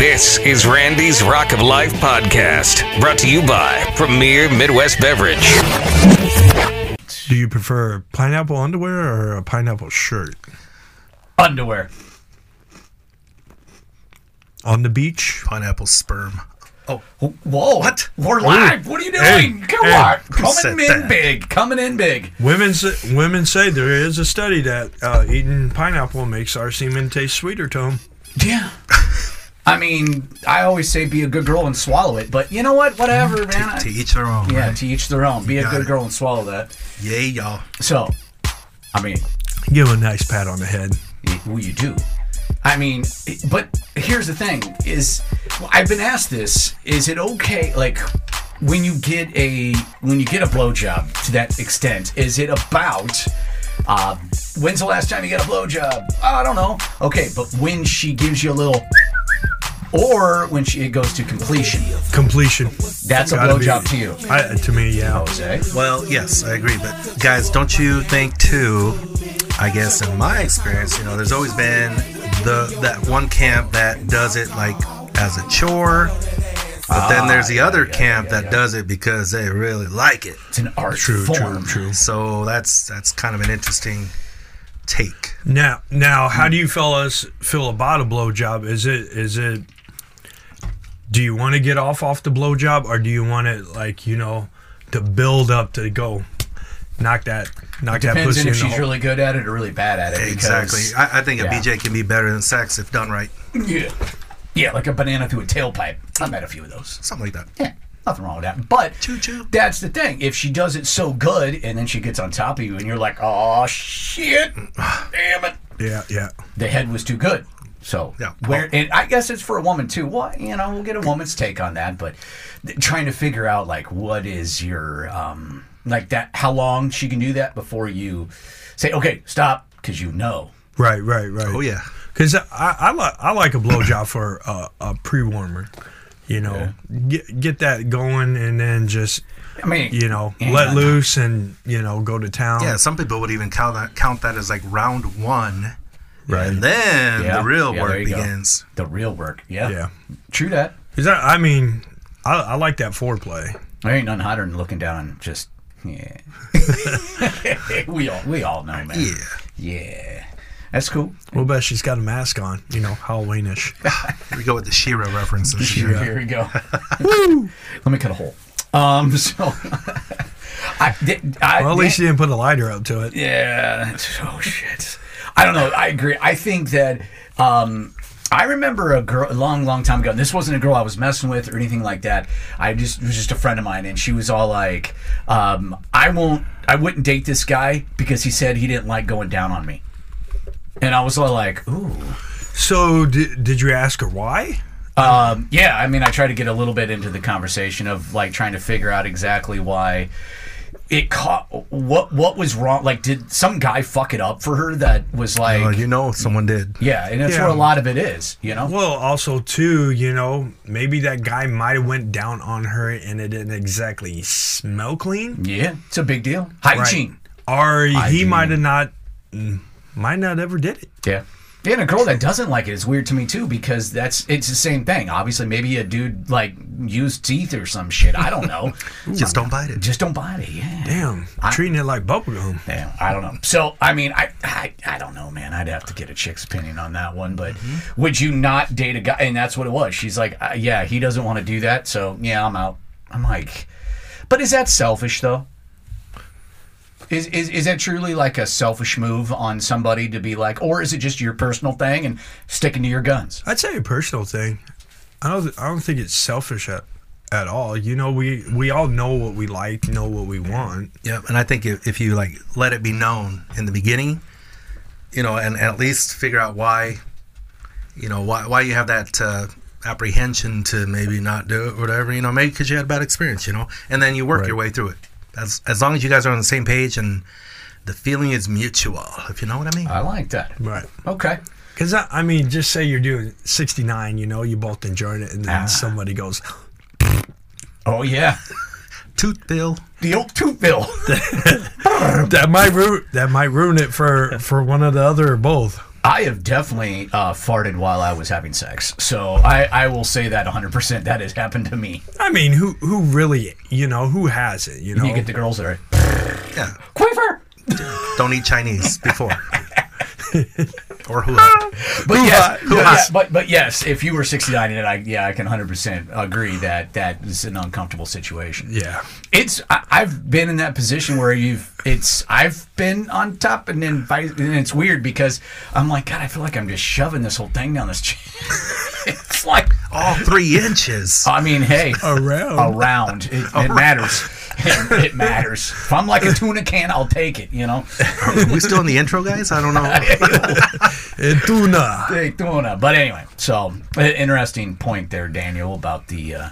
This is Randy's Rock of Life podcast, brought to you by Premier Midwest Beverage. Do you prefer pineapple underwear or a pineapple shirt Underwear. on the beach? Pineapple sperm. Oh, Whoa! What? We're live. What are you doing? Hey, Come hey, on, coming in that? big, coming in big. Women say, women say there is a study that uh, eating pineapple makes our semen taste sweeter to them. Yeah. I mean, I always say be a good girl and swallow it, but you know what? Whatever, mm, man. I- to each their own. yeah, right? to each their own. Be a good it. girl and swallow that. Yay, y'all. So, I mean, Give a nice pat on the head. well, you do. I mean, but here's the thing: is I've been asked this. Is it okay? Like, when you get a when you get a blowjob to that extent, is it about? Uh, when's the last time you got a blowjob? Oh, I don't know. Okay, but when she gives you a little, or when she it goes to completion, Completion. that's a Gotta blowjob to you, I, to me, yeah. Jose. Well, yes, I agree. But guys, don't you think too? I guess in my experience, you know, there's always been the that one camp that does it like as a chore. But then there's the ah, other camp that does it because they really like it. It's an art True, form. true, true. So that's that's kind of an interesting take. Now, now, how do you fellas feel about a blowjob? Is it is it? Do you want to get off off the blowjob, or do you want it like you know to build up to go knock that knock that Depends pussy on in if the she's hole? really good at it or really bad at it. Exactly. because- I, I think a yeah. BJ can be better than sex if done right. Yeah. Yeah, like a banana through a tailpipe. I've had a few of those. Something like that. Yeah, nothing wrong with that. But Choo-choo. that's the thing. If she does it so good and then she gets on top of you and you're like, oh, shit. Damn it. Yeah, yeah. The head was too good. So, Yeah. where, and I guess it's for a woman too. Well, you know, we'll get a woman's take on that, but trying to figure out, like, what is your, um, like that, how long she can do that before you say, okay, stop, because you know. Right, right, right. Oh yeah. Because I, I, like I like a blowjob for a, a pre warmer. You know, get get that going and then just I mean, you know yeah. let loose and you know go to town. Yeah, some people would even count that count that as like round one, right. and then Yeah. the real Yeah, work there you go. begins. the real work. Yeah. yeah. True that. Because I, I mean, I, I like that foreplay. There ain't nothing hotter than looking down and just yeah. we all we all know, man. Yeah. Yeah. That's cool. What about she's got a mask on? You know, Halloweenish. Here we go with the Shira references. Here, here we go. Let me cut a hole. Um. So. I, did- I, Well, at least you didn't put a lighter up to it. Yeah. Oh shit. I don't know. I agree. I think that um, I remember a girl a long, long time ago. And this wasn't a girl I was messing with or anything like that. I just it was just a friend of mine, and she was all like, um, "I won't. I wouldn't date this guy because he said he didn't like going down on me." And I was all like, "Ooh." So did, did you ask her why? Um, yeah, I mean, I tried to get a little bit into the conversation of like trying to figure out exactly why it caught what what was wrong. Like, did some guy fuck it up for her that was like, Well, you know, someone did. yeah, and that's Yeah. where a lot of it is, you know. Well, also too, you know, maybe that guy might have went down on her and it didn't exactly smell clean. Yeah, it's a big deal. Hygiene. Or he might have not, mm, might not ever did it. Yeah. Yeah, and a girl that doesn't like it is weird to me too because that's it's the same thing. Obviously, maybe a dude like used teeth or some shit. I don't know. Just don't bite it. Just don't bite it. Yeah. Damn, I, treating it like bubblegum. Yeah, I don't know. So, I mean, I, I, I don't know, man. I'd have to get a chick's opinion on that one. But would you not date a guy? And that's what it was. She's like, uh, yeah, he doesn't want to do that. So, yeah, I'm out. I'm like, but is that selfish though? Is, is, is that truly like a selfish move on somebody to be like, or is it just your personal thing and sticking to your guns? I'd say a personal thing. I don't. I don't think it's selfish at, at all. You know, we we all know what we like, know what we want. Yeah, and I think if, if you like let it be known in the beginning, you know, and, and at least figure out why, you know, why why you have that uh, apprehension to maybe not do it, or whatever, you know, maybe because you had a bad experience, you know, and then you work Right. your way through it. As as long as you guys are on the same page and the feeling is mutual, if you know what I mean. I like that. Right. Okay. Because I, I mean, just say you're doing 69. You know, you both enjoyed it, and then Ah. somebody goes, Oh yeah, Tooth bill. the old tooth bill. that might ruin that might ruin it for for one or the other or both. I have definitely uh, farted while I was having sex, so I, I will say that 100 percent that has happened to me. I mean, who who really, you know, who has it? You know, You get the girls that are Yeah. quiver. Don't eat Chinese before. or who? Ah. But yes, but, yeah, but but yes, if you were 69 and I yeah, I can 100 percent agree that that is an uncomfortable situation. yeah. It's I, I've been in that position where you've it's I've been on top and then vice, and it's weird because I'm like God, I feel like I'm just shoving this whole thing down this. Ch- it's like All three inches. I mean, hey, Around. around it, it matters. It, it matters. If I'm like a tuna can, I'll take it. You know, Are we still in the intro, guys? I don't know. Eh, tuna. Hey, tuna. But anyway, so interesting point there, Daniel, about the, uh,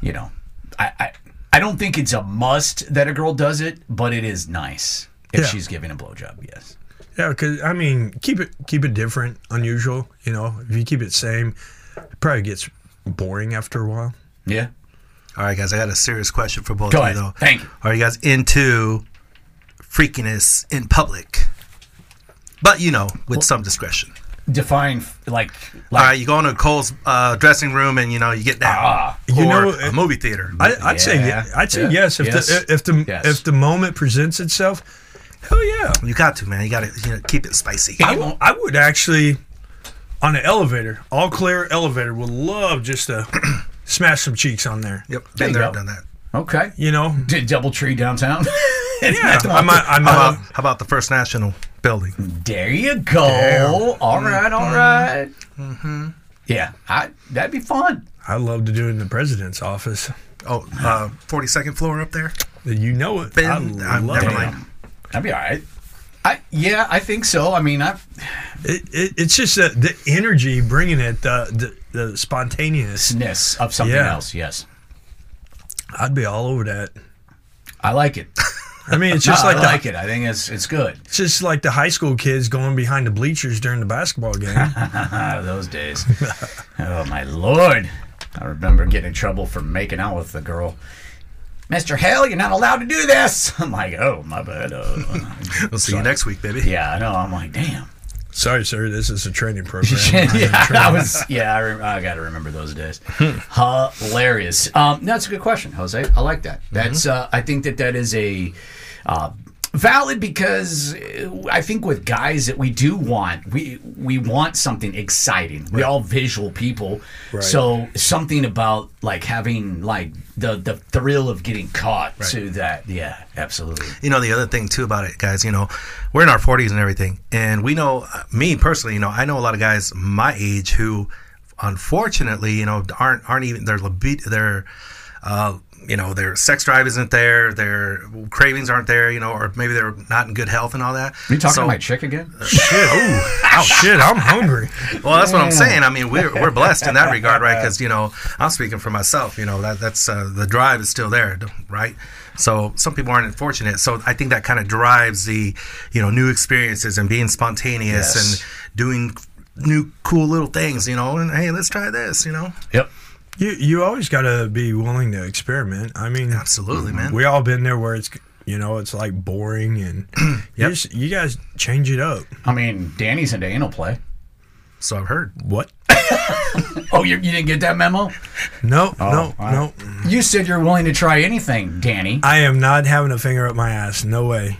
you know, I, I I don't think it's a must that a girl does it, but it is nice if Yeah. she's giving a blowjob. Yes. Yeah, because I mean, keep it keep it different, unusual. You know, if you keep it same, it probably gets boring after a while. Yeah. All right, guys, I got a serious question for both Go of ahead. you, though. Thank you. Are you guys into freakiness in public? But, you know, with some discretion. Define like All like right, you go into Kohl's uh, dressing room and, you know, you get down. Ah. You know, a movie theater. I, I'd say Yeah. I'd say Yeah. yes if Yes. the if the Yes. if the moment presents itself. Hell yeah, you got to, man. You got to you know, keep it spicy. I, w- I would actually on an elevator, all clear elevator, would love just to smash some cheeks on there. Yep, been you there, done that. okay. You know, Did DoubleTree downtown? Yeah, that the I one? might, I How about, how about the First National Building? There you go. All right, all right. Mm-hmm. Yeah, I, that'd be fun. I love to do it in the president's office. Oh, uh, 42nd floor up there? You know it. Ben, I uh, love never it. mind. That'd be all right. I yeah, I think so. I mean, I It, it, it's just the, the energy bringing it, the the, the spontaneousness of something Yeah. else. Yes, I'd be all over that. I like it. I mean, it's No, just like I the, like it. I think it's it's good. it's just like the high school kids going behind the bleachers during the basketball game. Those days. oh my lord! I remember getting in trouble for making out with the girl. Mr. Hale, you're not allowed to do this. I'm like, oh my bad. Uh, We'll see you next week, baby. yeah, I know. I'm like, damn. Sorry, sir. This is a training program. yeah, I was. Yeah, I, rem- I got to remember those days. Hilarious. Um, that's a good question, Jose. I like that. That's. Uh, I think that that is a. Uh, valid because uh, I think with guys that we do want we we want something exciting. We all visual people, so something about like having like the the thrill of getting caught to that. Yeah, absolutely. You know, the other thing too about it, guys, you know, we're in our 40s and everything. And we know, uh, me personally, you know, I know a lot of guys my age who, unfortunately, you know, aren't aren't even their libido, their, uh, you know, their sex drive isn't there, their cravings aren't there, you know, or maybe they're not in good health and all that. Are you talking So- to my chick again? Shit. Ooh. Shit. I'm hungry. Well, that's what I'm saying. I mean, we're, we're blessed in that regard, right? Because you know, I'm speaking for myself. You know, that that's uh, the drive is still there, right? So some people aren't fortunate. So I think that kind of drives the, you know, new experiences and being spontaneous Yes. and doing new cool little things. You know, and hey, let's try this. You know, Yep. You you always got to be willing to experiment. I mean, absolutely, man. we all been there where it's you know it's like boring and you, just, you guys change it up. I mean, Danny's into anal play. So I've heard. What? Oh, you, you didn't get that memo? No, Oh, no, no. You said you're willing to try anything, Danny. I am not having a finger up my ass. No way.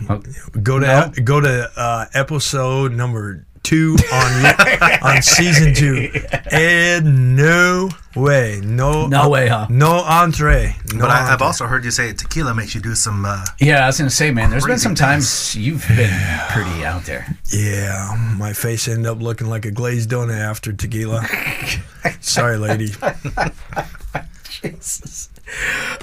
Go to No? go to uh, episode number two on on season two. And no way, no, No way, huh? No entree. No But I, I've also heard you say tequila makes you do some. Uh, Yeah, I was gonna say, man. There's been some times you've been pretty out there. yeah. My face ended up looking like a glazed donut after tequila. Sorry, lady. Jesus.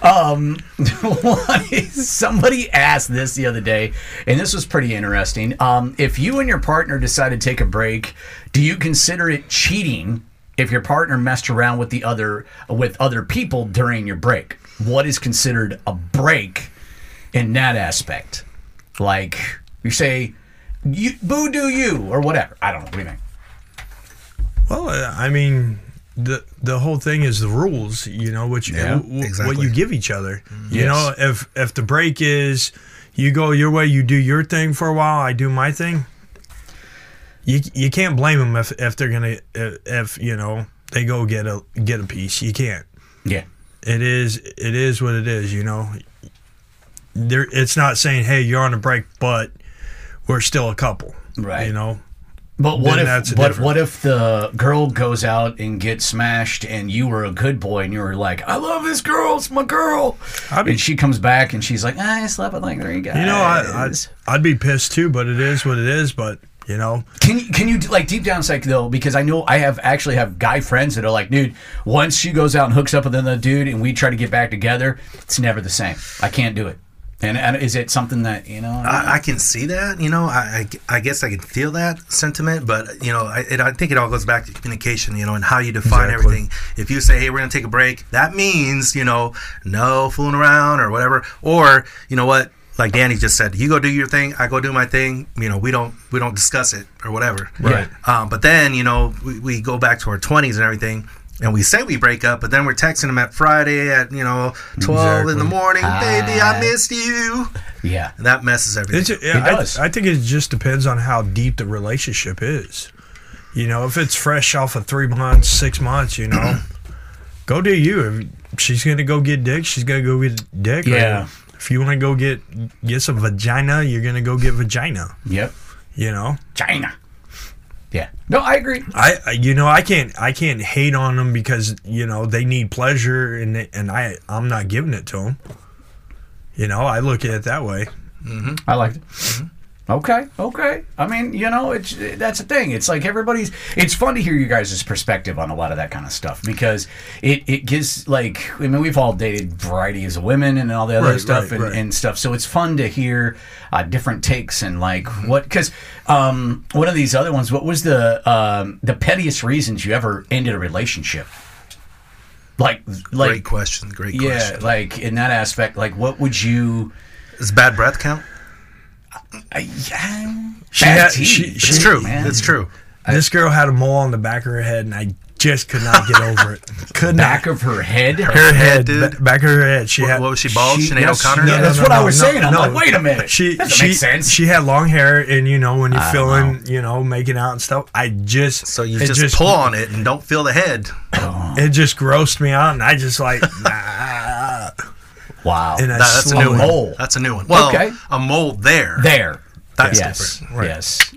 Um, somebody asked this the other day, and this was pretty interesting. Um, if you and your partner decide to take a break, do you consider it cheating if your partner messed around with the other with other people during your break? What is considered a break in that aspect? Like you say, you boo do you or whatever. I don't know. What do you think? Well, I mean, the the whole thing is the rules. You know what you Yeah, w- exactly. what you give each other. Mm-hmm. You Yes. know, if if the break is you go your way, you do your thing for a while, I do my thing. you you can't blame them if if they're gonna if, if you know they go get a get a piece. You can't. Yeah. It is it is what it is. You know. There, it's not saying hey you're on a break, but we're still a couple. Right. You know. But what if that's but different- what if the girl goes out and gets smashed and you were a good boy and you were like, I love this girl, it's my girl. I'd be- and she comes back and she's like, I slept with like three guys. You know, I, I'd, I'd be pissed too, but it is what it is. But you know, Can you can you like deep down psych though? Because I know I have actually have guy friends that are like, dude, once she goes out and hooks up with another dude and we try to get back together, it's never the same. I can't do it. And, and is it something that you know? I, I can see that, you know. I, I, I guess I can feel that sentiment, but you know, I, it, I think it all goes back to communication, you know, and how you define Exactly. everything. If you say, "Hey, we're gonna take a break," that means you know, no fooling around or whatever. Or you know what, like Danny just said, you go do your thing, I go do my thing. You know, we don't we don't discuss it or whatever. Right. Um, but then you know, we, we go back to our twenties and everything. And we say we break up, but then we're texting them at Friday at you know twelve in the Exactly. morning, baby. I Ah. missed you. yeah. And that messes everything. it's, yeah, It does. I, I think it just depends on how deep the relationship is. You know, if it's fresh off of three months, six months, you know, go do you. If she's gonna go get dick, she's gonna go get dick. or Yeah. If you want to go get get some vagina, you're gonna go get vagina. Yep. You know. China. Yeah. No, I agree. I, I you know I can't I can't hate on them because you know they need pleasure and they, and I I'm not giving it to them. You know I look at it that way. Mm-hmm. I liked it. Mm-hmm. Okay, okay. I mean, you know, it's that's the thing. It's like everybody's. It's fun to hear you guys' perspective on a lot of that kind of stuff because it, it gives like I mean we've all dated varieties of women and all the other Right, stuff right, and, right. and stuff. So it's fun to hear uh, different takes and like what because um, one of these other ones. What was the um, the pettiest reasons you ever ended a relationship? Like like great question. Great yeah, question. like in that aspect, like what would you? Does bad breath count? Uh, yeah, She bad had- teeth. she- It's true. man. It's true. This girl had a mole on the back of her head, and I just could not get over it. Could back not. of her head. her head, dude. back of her head. She What, had. what was she bald? She- Sinead yes, O'Connor? no, that's what I was saying. I'm like, wait a minute. She Doesn't she make sense. she had long hair, and you know when you're I don't feeling, you know, making out and stuff. I just So you it just, pull on it and don't feel the head. It just grossed me out, and I just like nah. Wow. And I That- that's a new one. mole. That's a new one. Well, Okay. a mole there. there. That's yes. different. Right. Yes.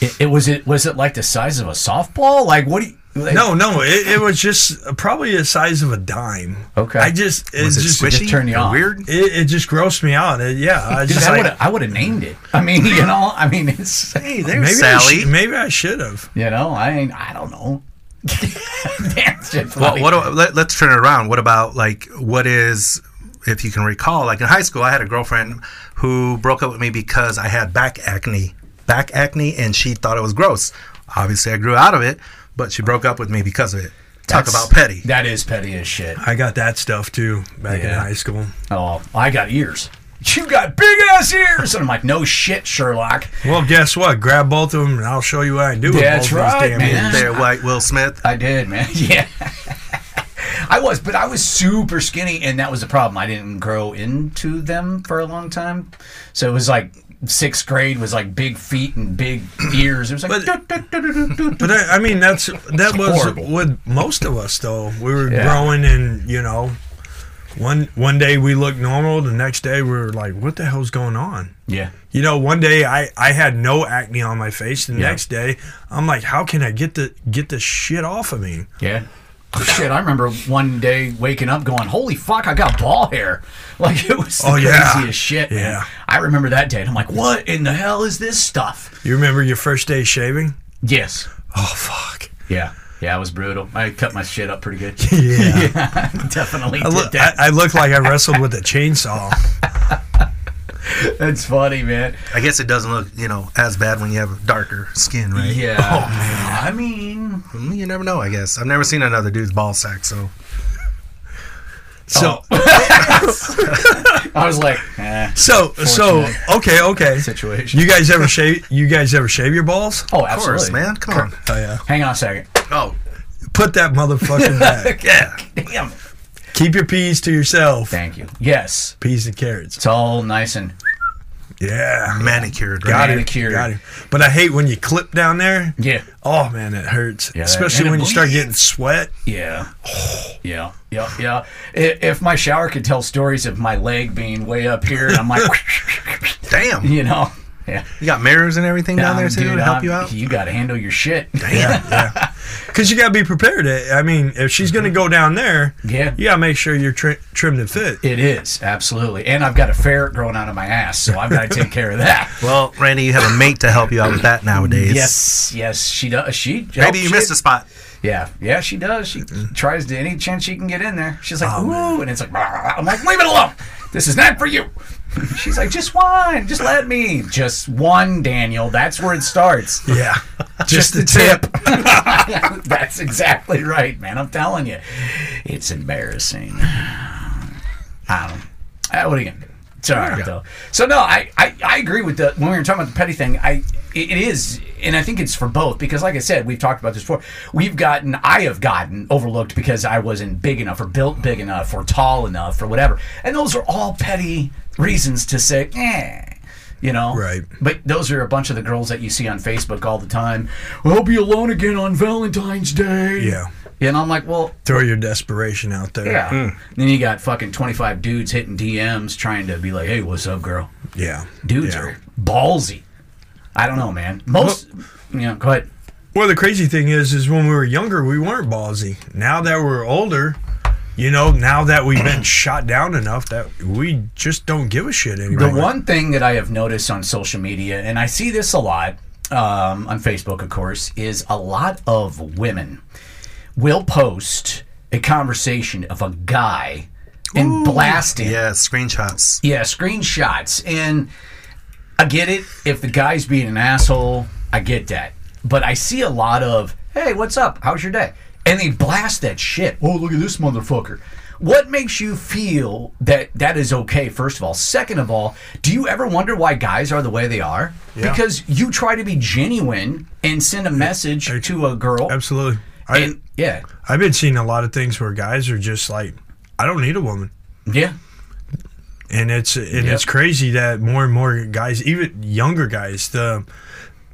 It, it was it was it like the size of a softball? Like what do you? Like, No, no, it, it was just probably the size of a dime. Okay. I just it Was it just squishy? turn you or on. weird? It, it just grossed me out. It- yeah, I Dude, just I like, would have I would have named it. I mean, you know, I mean, it's Hey, there's maybe I Sally. sh- maybe I should have. you know, I ain't I don't know. Damn, shit Well, what? do- Let, let's turn it around. What about like what is? If you can recall, like in high school, I had a girlfriend who broke up with me because I had back acne, back acne, and she thought it was gross. Obviously, I grew out of it, but she broke up with me because of it. Talk That's- about petty. That is petty as shit. I got that stuff too back in high school. Oh, I got ears. You got big ass ears, and I'm like, no shit, Sherlock. Well, guess what? Grab both of them, and I'll show you what I do with That's both of right, these damn man. ears. There, white Will Smith. I did, man. Yeah. I was, but I was super skinny, and that was the problem. I didn't grow into them for a long time, so it was like sixth grade was like big feet and big ears. It was like, But- "Dut, dut, dut, dut, dut, But I, I mean, that's that was horrible. with most of us though. We were Yeah. growing, and you know, one one day we looked normal, the next day we were like, "What the hell's going on?" yeah, You know, one day I, I had no acne on my face. The Yeah. next day, I'm like, how can I get the get this shit off of me? yeah. Oh, shit, I remember one day waking up going, "Holy fuck, I got ball hair!" Like it was the Oh, yeah. craziest shit. man. Yeah. I remember that day. And I'm like, "What in the hell is this stuff?" You remember your first day shaving? Yes, Oh fuck. yeah, yeah. It was brutal. I cut my shit up pretty good. Yeah. Definitely I, look, I, that. I looked like I wrestled with a chainsaw. That's funny, man. I guess it doesn't look, you know, as bad when you have darker skin, right? Yeah. Oh man. I mean, You never know. I guess I've never seen another dude's ball sack, so So I was like, eh, so so okay okay. situation. You guys ever shave? You guys ever shave your balls? oh, of absolutely. course, man. Come on. Oh yeah. Hang on a second. Oh, Put that motherfucker back. yeah. Damn. Keep your peas to yourself. Thank you. Yes. Peas and carrots. It's all nice and Yeah. manicured. Got Right? it. Got it. But I hate when you clip down there. Yeah. Oh man, it hurts. Yeah, Especially and when you start getting sweat. Yeah. Yeah. Yeah. Yeah. If my shower could tell stories of my leg being way up here, and I'm like, Damn. you know. Yeah. You got mirrors and everything down there too dude, to help I'm- you out. You got to handle your shit. Yeah, yeah. Because you got to be prepared. I mean, if she's going to go down there, Yeah. you got to make sure you're tri- trimmed and fit. It is absolutely, and I've got a ferret growing out of my ass, so I've got to take care of that. Well, Randy, you have a mate to help you out with that nowadays. Yes, yes, she does. She Maybe you missed a spot. Yeah, yeah, she does. She tries to any chance she can get in there. She's like, Oh, ooh, and it's like. I'm like, leave it alone. This is not for you. She's like, just one, just let me, just one, Daniel. That's where it starts. Yeah. Just the tip. That's exactly right, man. I'm telling you, it's embarrassing. I don't. Uh, what are you gonna It's though. So no, I, I I agree with the when we were talking about the petty thing. I it, it is, and I think it's for both because, like I said, we've talked about this before. We've gotten, I have gotten overlooked because I wasn't big enough or built big enough or tall enough or whatever, and those are all petty reasons to say, eh. You know, Right. But those are a bunch of the girls that you see on Facebook all the time. I'll be alone again on Valentine's Day. Yeah. And I'm like, well, Throw your desperation out there. yeah. Then you got fucking 25 dudes hitting DMs trying to be like, hey, what's up, girl? Yeah. Dudes Yeah. are ballsy. I don't know, man. Most, you know, go ahead. Well, the crazy thing is, is when we were younger, we weren't ballsy. Now that we're older, you know, now that we've been shot down enough that we just don't give a shit anymore. The one thing that I have noticed on social media, and I see this a lot um, on Facebook, of course, is a lot of women will post a conversation of a guy and blast it. Yeah, screenshots. Yeah, screenshots. And I get it. If the guy's being an asshole, I get that. But I see a lot of, hey, what's up? How's your day? And they blast that shit. Oh, look at this motherfucker. What makes you feel that that is okay, first of all? Second of all, do you ever wonder why guys are the way they are? Yeah. Because you try to be genuine and send a message to a girl. Absolutely. I, And, yeah. I've been seeing a lot of things where guys are just like, I don't need a woman. Yeah. and it's and Yep. it's crazy that more and more guys, even younger guys, the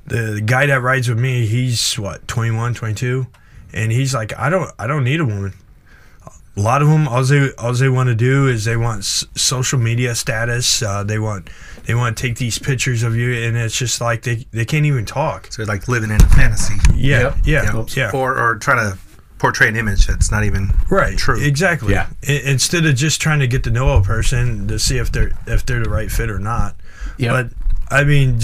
the guy that rides with me, he's what 21, 22, and he's like, I don't I don't need a woman. A lot of them, all they all they want to do is they want s- social media status. Uh, they want they want to take these pictures of you, and it's just like they they can't even talk. So like living in a fantasy. Yeah, Yep. yeah, Oops. yeah. Or or trying to portray an image that's not even Right. true. Exactly. Yeah. I- instead of just trying to get to know a person to see if they're if they're the right fit or not. Yep. But I mean,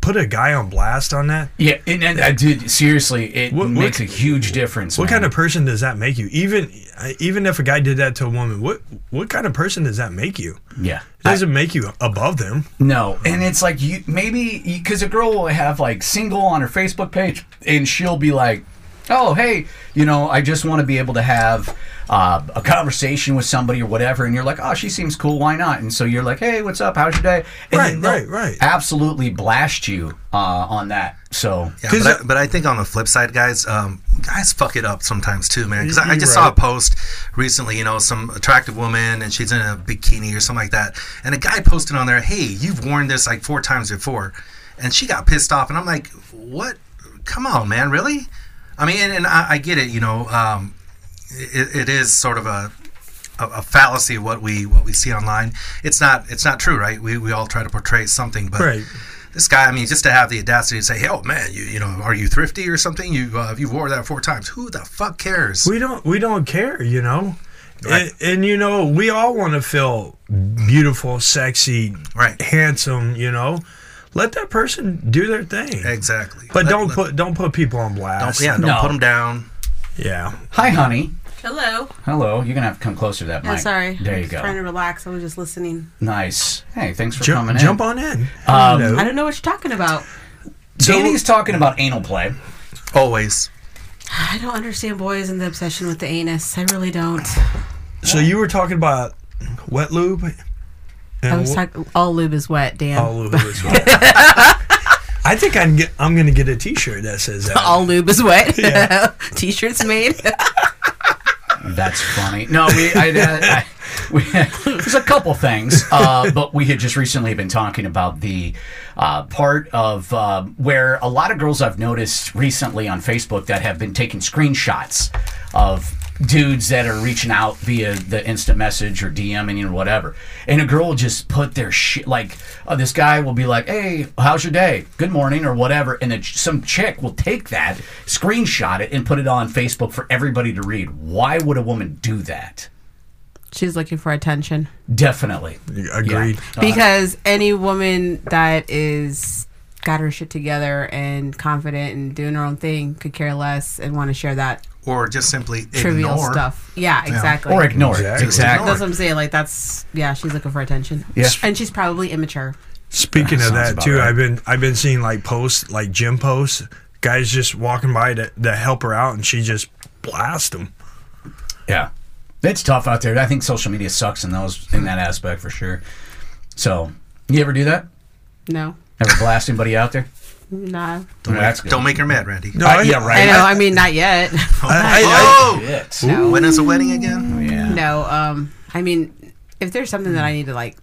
put a guy on blast on that. Yeah, and, and uh, I did seriously. It What- what- makes a huge difference. What man. kind of person does that make you? Even even if a guy did that to a woman, what what kind of person does that make you? Yeah. It doesn't make you above them. No, and it's like you maybe because a girl will have like single on her Facebook page, and she'll be like, "Oh, hey, you know, I just want to be able to have uh, a conversation with somebody or whatever," and you're like, "Oh, she seems cool. Why not?" And so you're like, "Hey, what's up? How's your day?" And Right, right, right. Absolutely blast you uh, on that. So Yeah, 'Cause but, I, but I think on the flip side, guys, um, guys fuck it up sometimes too, man. Because I, I You're just saw a post recently, you know, some attractive woman and she's in a bikini or something like that, and a guy posted on there, "Hey, you've worn this like four times before," and she got pissed off, and I'm like, "What? Come on, man, really?" I mean, and, and I, I get it, you know, um, it, it is sort of a a, a fallacy of what we what we see online. It's not it's not true, right? We, we all try to portray something, but Right. this guy, I mean, just to have the audacity to say, "Hey, oh man, you you know, are you thrifty or something? You uh, you wore that four times. Who the fuck cares?" We don't we don't care, you know. Right. And, and you know, we all want to feel beautiful, sexy, Right. handsome. You know, let that person do their thing. exactly. But Let- don't let- put don't put people on don't blast. yeah, don't No. put them down. yeah. hi, honey. Hello. Hello. You're gonna have to come closer to that Yeah, mic. sorry. There I'm you just Trying to relax. I was just listening. Nice. Hey, thanks for Jump, coming in. jump on in. Um, Hello. I don't know what you're talking about. Danny's talking about anal play. Always. I don't understand boys and the obsession with the anus. I really don't. So you were talking about wet lube. And I was wh- talking. All lube is wet, Dan. all lube is wet. I think I can get. I'm gonna get a T-shirt that says that. All lube is wet. Yeah. T-shirts made. That's funny. No, we. I, uh, I, there's a couple things, uh, but we had just recently been talking about the uh, part of uh, where a lot of girls I've noticed recently on Facebook that have been taking screenshots of dudes that are reaching out via the instant message or DMing or whatever, and a girl will just put their shit like uh, this guy will be like, "Hey, how's your day? Good morning" or whatever, and then some chick will take that, screenshot it, and put it on Facebook for everybody to read. Why would a woman do that? She's looking for attention. Definitely. Agreed. Yeah. Uh, because any woman that is got her shit together and confident and doing her own thing could care less and want to share that or just simply trivial ignore. stuff. Yeah, exactly. Or ignore Exactly. it. Exactly. That's what I'm saying. Like that's yeah, she's looking for attention. Yeah. and she's probably immature. Speaking of that too, right. I've been I've been seeing like posts, like gym posts, guys just walking by to, to help her out, and she just blast them. Yeah. It's tough out there. I think social media sucks in those in that aspect for sure. So, you ever do that? No, Ever blast anybody out there? nah. Well, that's good. Don't make her mad, Randy. No, Uh, I, yeah, I know. I mean, not yet. I, I, Oh, No. when is the wedding again? Yeah. no. Um, I mean, if there's something that I need to like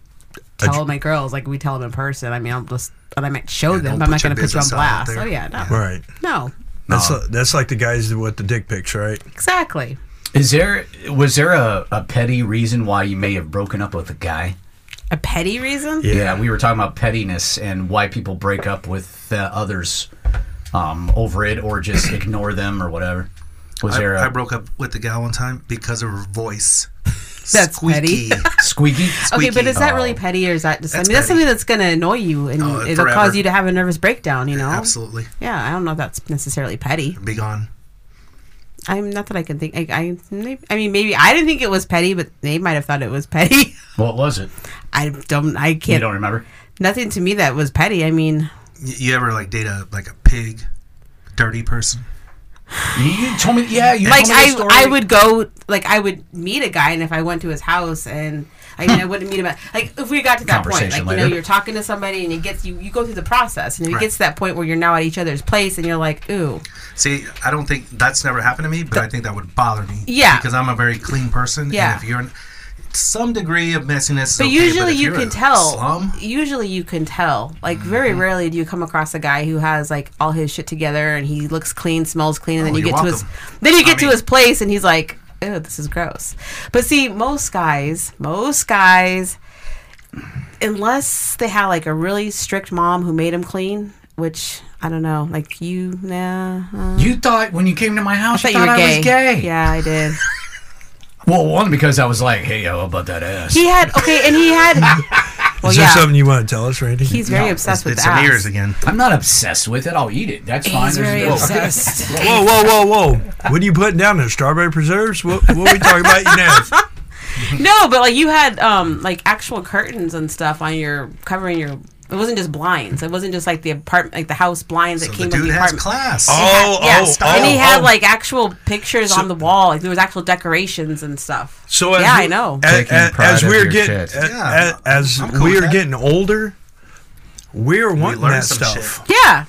tell my girls, like we tell them in person. I mean, I'll just and I might show them, but I'm not going to put you on blast. Oh yeah, no, I, right. no, That's that's like the guys with the dick pics, right? exactly. Is there was there a, a petty reason why you may have broken up with a guy? A petty reason? Yeah. we were talking about pettiness and why people break up with uh, others um, over it or just ignore them or whatever. Was there I, a I broke up with the gal one time because of her voice. That's Squeaky. squeaky? Okay, but is that really Oh. petty, or is that just? That's I mean, that's something that's going to annoy you, and Oh, it'll forever. cause you to have a nervous breakdown. You know? Absolutely. Yeah, I don't know if that's necessarily petty. Be gone. I'm not that I can think. I, I, maybe, I mean, maybe I didn't think it was petty, but they might have thought it was petty. What was it? I don't. I can't. You don't remember? Nothing to me that was petty. I mean, Y- You ever like date a like a pig, dirty person? You told me, yeah. You like told me the I, story. I would go, like I would meet a guy, and if I went to his house, and I mean, I wouldn't meet him. At, like if we got to that point, like Conversation you know, you're talking to somebody, and it gets you. You go through the process, and if it Right. gets to that point where you're now at each other's place, and you're like, ooh, See, I don't think that's never happened to me, but I think that would bother me. Yeah. Because I'm a very clean person. Yeah. And if you're in some degree of messiness, But okay, usually if you can tell. Slum, Usually you can tell. Like very Mm-hmm. rarely do you come across a guy who has like all his shit together and he looks clean, smells clean, and then Oh, you you're get to his then you get I to mean- his place and he's like, "Ew, this is gross." But see, most guys, most guys, unless they have like a really strict mom who made them clean, which I don't know, like you, nah. uh, You thought when you came to my I house, thought you you thought were I was gay. Yeah, I did. Well, one because I was like, "Hey, yo, how about that ass?" He had okay, and he had. Well, Is there yeah, something you want to tell us, Randy? he's very No, obsessed with it's the in ass. ears again. I'm not obsessed with it. I'll eat it. That's fine. He's There's very no- obsessed. Whoa, whoa, whoa, whoa! What are you putting down there? Strawberry preserves? What, what are we talking about? You know? No, but like you had um like actual curtains and stuff on your covering your. It wasn't just blinds. It wasn't just like the apartment, like the house blinds So that the came with dude the has apartment. class. Oh, oh yeah, oh, and he oh, had oh. like actual pictures So- on the wall. Like there was actual decorations and stuff. So as yeah, we- I know. As, as, as we're getting as, Yeah, as cool we are getting older, we're wanting learn that some stuff. yeah,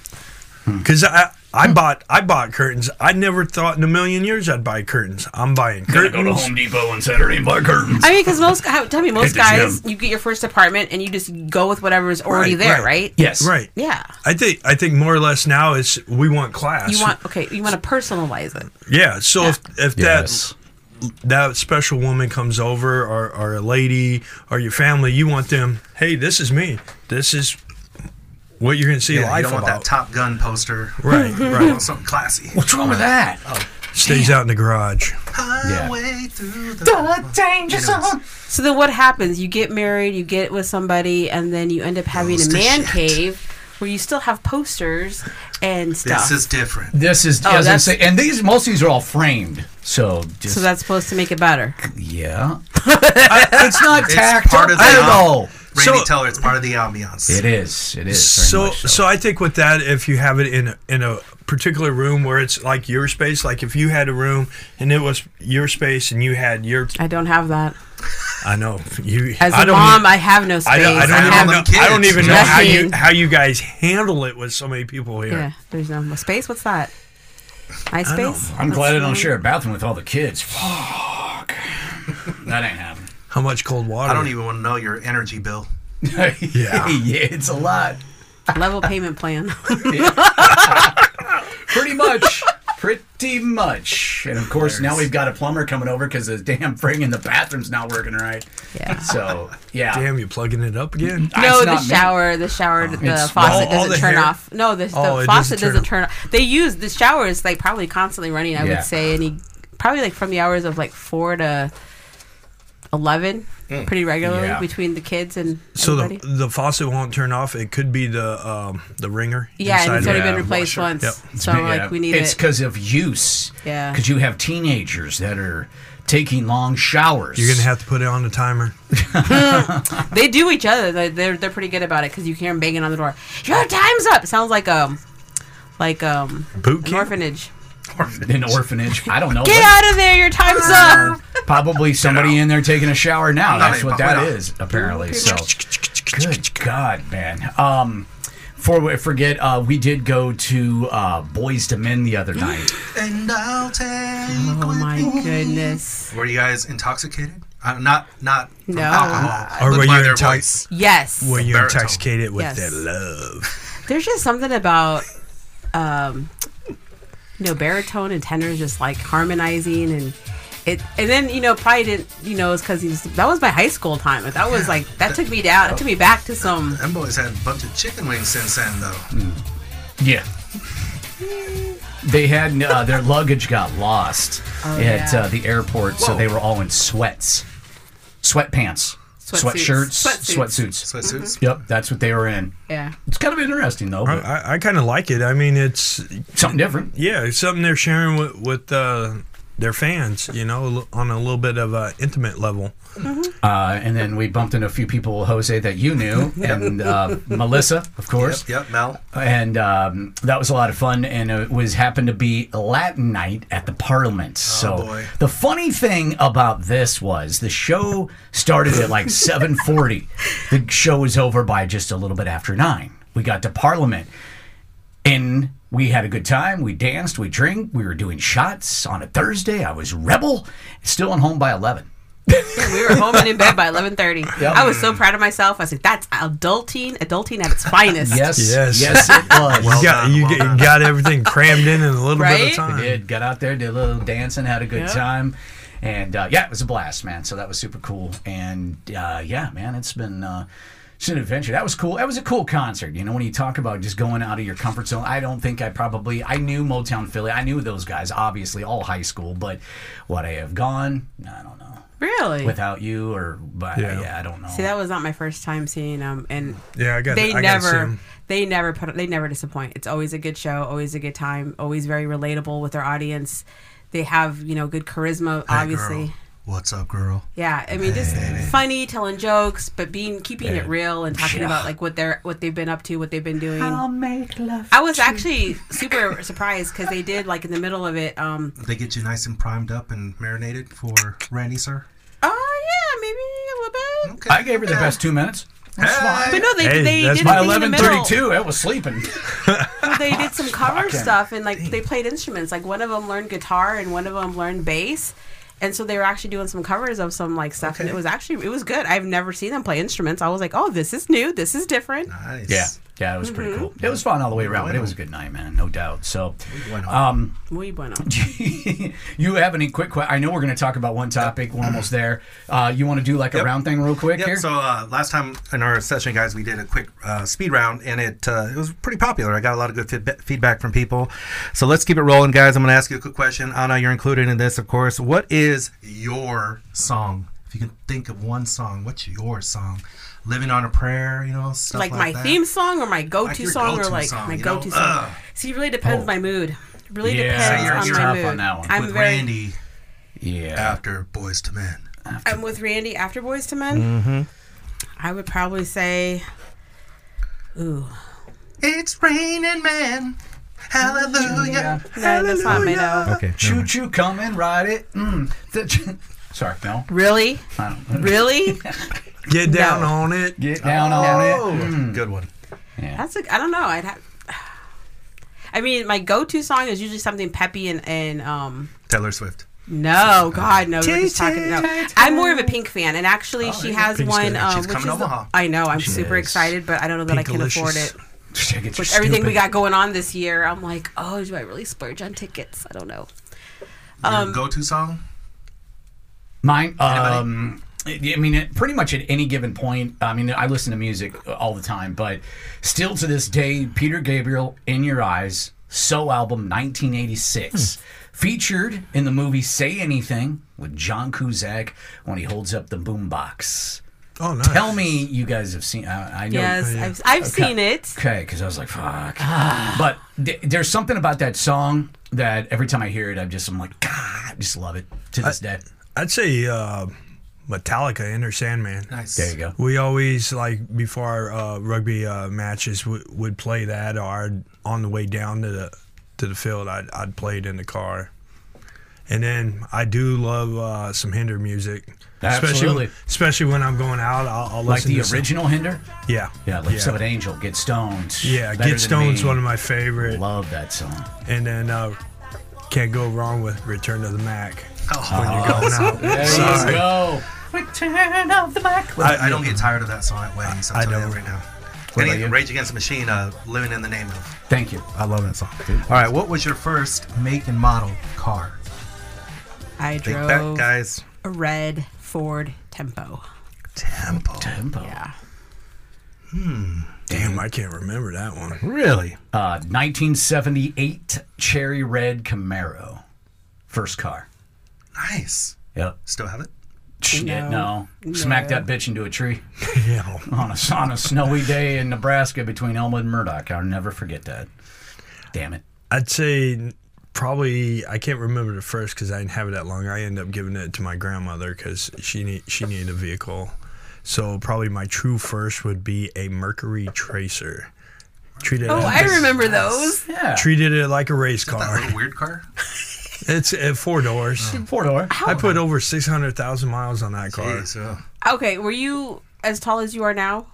hmm. Because I I bought I bought curtains. I never thought in a million years I'd buy curtains. I'm buying Gonna curtains. go to Home Depot on Saturday and buy curtains. I mean, because most how- tell me most guys, gym. you get your first apartment and you just go with whatever's already Right, there, right. right? yes. Right. Yeah. I think I think more or less now it's we want class. You want okay. You want to personalize it. yeah. So if if Yes. that that special woman comes over or, or a lady or your family, you want them. Hey, this is me. This is what you're going to see Yeah, you don't want that. Top Gun poster. right. You Right. want something classy. What's wrong with that? Oh, Stays out in the garage. Highway through the danger zone. So then what happens? You get married, you get with somebody, and then you end up having Goes a man shit. cave where you still have posters and stuff. This is different. This is, Oh, as I that's- say, and these most of these are all framed. So just so that's supposed to make it better. yeah, it's not It's tacked part up of the at al- all. Randy So- Teller, it's part of the ambiance. It is. It is. Very So, so I think with that, if you have it in a, in a particular room where it's like your space, like if you had a room and it was your space and you had your, I don't have that. I know you. As I a don't mom, I have no space. I don't, I don't I even have, know. them I don't even know how you how you guys handle it with so many people here. yeah, there's no space. What's that? My i space i'm That's glad I don't share a bathroom with all the kids. Fuck. that ain't happening. How much cold water? I don't even want to know your energy bill. yeah. yeah, it's a lot. Level payment plan. Pretty much. Pretty much. And of course, now we've got a plumber coming over because the damn thing in the bathroom's not working right. Yeah. So, yeah. Damn, you plugging it up again? No, the shower, the shower, oh. the It's- faucet all- all doesn't the turn hair- off. No, the, the Oh, it faucet doesn't doesn't turn turn off. They use the shower is like probably constantly running. I Yeah. would say, and he probably like from the hours of like four to eleven, pretty regularly Yeah. between the kids and So the, everybody. the faucet won't turn off. It could be the um, the ringer. yeah, and it's of already the been replaced washer. once. Yep. So Yeah, like we need it. It's it. because of use. Yeah. Because you have teenagers that are taking long showers. You're gonna have to put it on the timer. They do each other. They're they're, they're pretty good about it because you hear them banging on the door. Your time's up. It sounds like um like um Boot an camp? orphanage. An orphanage. I don't know. Get what- out of there! Your time's up. Probably somebody in there taking a shower now. That's what no, that no. is, apparently. So, good God, man. Um, before we forget, uh, we did go to uh, Boyz II Men the other night. And I'll take. Oh my goodness. Were you guys intoxicated? Uh, not not No. alcohol, Or were you intoxicated? Yes. Were you're Baritone. intoxicated with Yes. that love. There's just something about, um, you know, baritone and tenors just like harmonizing and it. And then you know, probably didn't. You know, it's because he's that was my high school time. But that was like that took me down. It took me back to some. Them boys had a bunch of chicken wings since then, though. Yeah. They had uh, their luggage got lost Oh, at yeah. uh, the airport, so they were all in sweats, sweatpants, Sweatsuits. Sweatshirts, Sweatsuits. sweatsuits. Sweatsuits. Yep, that's what they were in. Yeah. It's kind of interesting though. I, I, I kind of like it. I mean, it's something different. yeah, it's something they're sharing with with uh, their fans. You know, on a little bit of a intimate level. Uh, and then we bumped into a few people, Jose, that you knew, and uh, Melissa, of course. Yep, yep, Mel. And um, that was a lot of fun. And it was happened to be Latin night at the Parliament. so boy. the funny thing about this was the show started at like 7:40. the show was over by just a little bit after nine. We got to Parliament, and we had a good time. We danced, we drank, we were doing shots on a Thursday. I was rebel, still on home by 11. We were home and in bed by eleven thirty. I was so proud of myself. I was like, "That's adulting, adulting at its finest." Yes, Yes. yes, it was. You got done, you, well get, got everything crammed in in a little bit of time. We did. Got out there, did a little dancing, had a good Yeah. time, and uh, yeah, it was a blast, man. So that was super cool. And uh, yeah, man, it's been uh, it's an adventure. That was cool. That was a cool concert. You know, when you talk about just going out of your comfort zone, I don't think I probably I knew Motown Philly. I knew those guys, obviously, all high school. But what I have gone? I don't know. Really? Without you, or but yeah, Yeah. I don't know. See, that was not my first time seeing them, and Yeah, I got. they I gotta see never 'em. they never put they never disappoint it's always a good show always a good time always very relatable with their audience they have you know good charisma Hey, obviously girl. What's up, girl? yeah i mean just funny telling jokes but being keeping it real and talking about like what they're what they've been up to what they've been doing I'll make love. i was actually super surprised because they did like in the middle of it um They get you nice and primed up and marinated for Randy, sir. oh yeah maybe a little bit Okay. I gave her the best two minutes. That's fine. but no they, Hey, they that's did my a By thing in the eleven middle. thirty-two, I was sleeping. they did some cover Fucking stuff and like they played instruments. Like one of them learned guitar and one of them learned bass. And so they were actually doing some covers of some like stuff, and it was actually it was good. I've never seen them play instruments. I was like, oh, this is new. This is different. Nice. Yeah, yeah, it was pretty cool. It was fun all the way around. But it was a good night, man, no doubt. So, Bueno. um, Muy bueno. you have any quick? Que- I know we're going to talk about one topic. We're almost there. Uh, you want to do like a Yep. round thing real quick Yep. here? So uh, last time in our session, guys, we did a quick uh, speed round, and it uh, it was pretty popular. I got a lot of good feedba- feedback from people. So let's keep it rolling, guys. I'm going to ask you a quick question. Anna, you're included in this, of course. What is your song? If you can think of one song, what's your song? Living on a prayer, you know, stuff Like like, my that. theme song or my go-to Like song or go-to like song, my you know? go-to song. Ugh. See, it really depends Oh. my mood. It really Yeah, depends you're- on you're my mood. on that one. I'm with very. Randy yeah. after Boyz II Men. I'm with Randy after Boyz II Men. Mm-hmm. I would probably say, ooh, It's raining men. Hallelujah. Hallelujah. no, that's not me, no. Okay. Choo choo, come and ride it. Mm. Sorry, no. Really, I don't- really. Get down No. on it. Get down on Oh, it. Mm. good one. That's a, I don't know. I'd have. I mean, my go-to song is usually something peppy and and um Taylor Swift. No, God, no. We're just talking. No, I'm more of a Pink fan, and actually, she has Pink's one. Um, She's which coming is to the- Omaha. I know. I'm super is. excited, but I don't know that I can afford it. Get With everything we got going on this year, I'm like, oh, do I really splurge on tickets? I don't know. Um, Your go-to song? Mine, Anybody? um, I mean, it, pretty much at any given point. I mean, I listen to music all the time, but still to this day, Peter Gabriel, "In Your Eyes," So album, 1986, featured in the movie "Say Anything" with John Cusack when he holds up the boombox. Oh, nice. Tell me, you guys have seen? I, I know. Yes. I've, I've seen it. Okay, because I was like, fuck. but th- there's something about that song that every time I hear it, I'm just, I'm like, God, I just love it to this day. I'd say uh, Metallica, Enter Sandman. Nice. There you go. We always like before our uh, rugby uh, matches w- would play that, or I'd, on the way down to the to the field, I'd, I'd play it in the car. And then I do love uh, some Hinder music, Absolutely. especially especially when I'm going out. I'll, I'll Like listen the to some- original Hinder? yeah, Yeah, Lips yeah. of an Angel, Get Stoned. Yeah, Better Get Stone's Me. one of my favorite, Love that song. and then uh, can't go wrong with Return to the Mack Oh, when you're going out. There Sorry. you go. Return of the Mack. I, I don't get tired of that song at weddings. I'm I telling you don't. right now. What about Any- you? Rage Against the Machine, uh, "Living in the Name of." Thank you. I love that song. All right, what was your first make and model car? I Think drove back, guys. a red Ford Tempo. Tempo. Tempo. Yeah. Hmm. Damn, I can't remember that one. Really? Uh, 1978 Cherry Red Camaro. First car. Nice. Yep. Still have it? Shit, No. no. Smack No. that bitch into a tree yeah. on a, on a snowy day in Nebraska between Elma and Murdock. I'll never forget that. Damn it. I'd say probably I can't remember the first because I didn't have it that long. I ended up giving it to my grandmother because she need, she needed a vehicle. So probably my true first would be a Mercury Tracer. Treated Oh, it, I remember those. Yeah. treated it like a race car. little weird car? It's uh, four doors. Four door. I put over six hundred thousand miles on that car. Jeez, uh, Okay, were you as tall as you are now?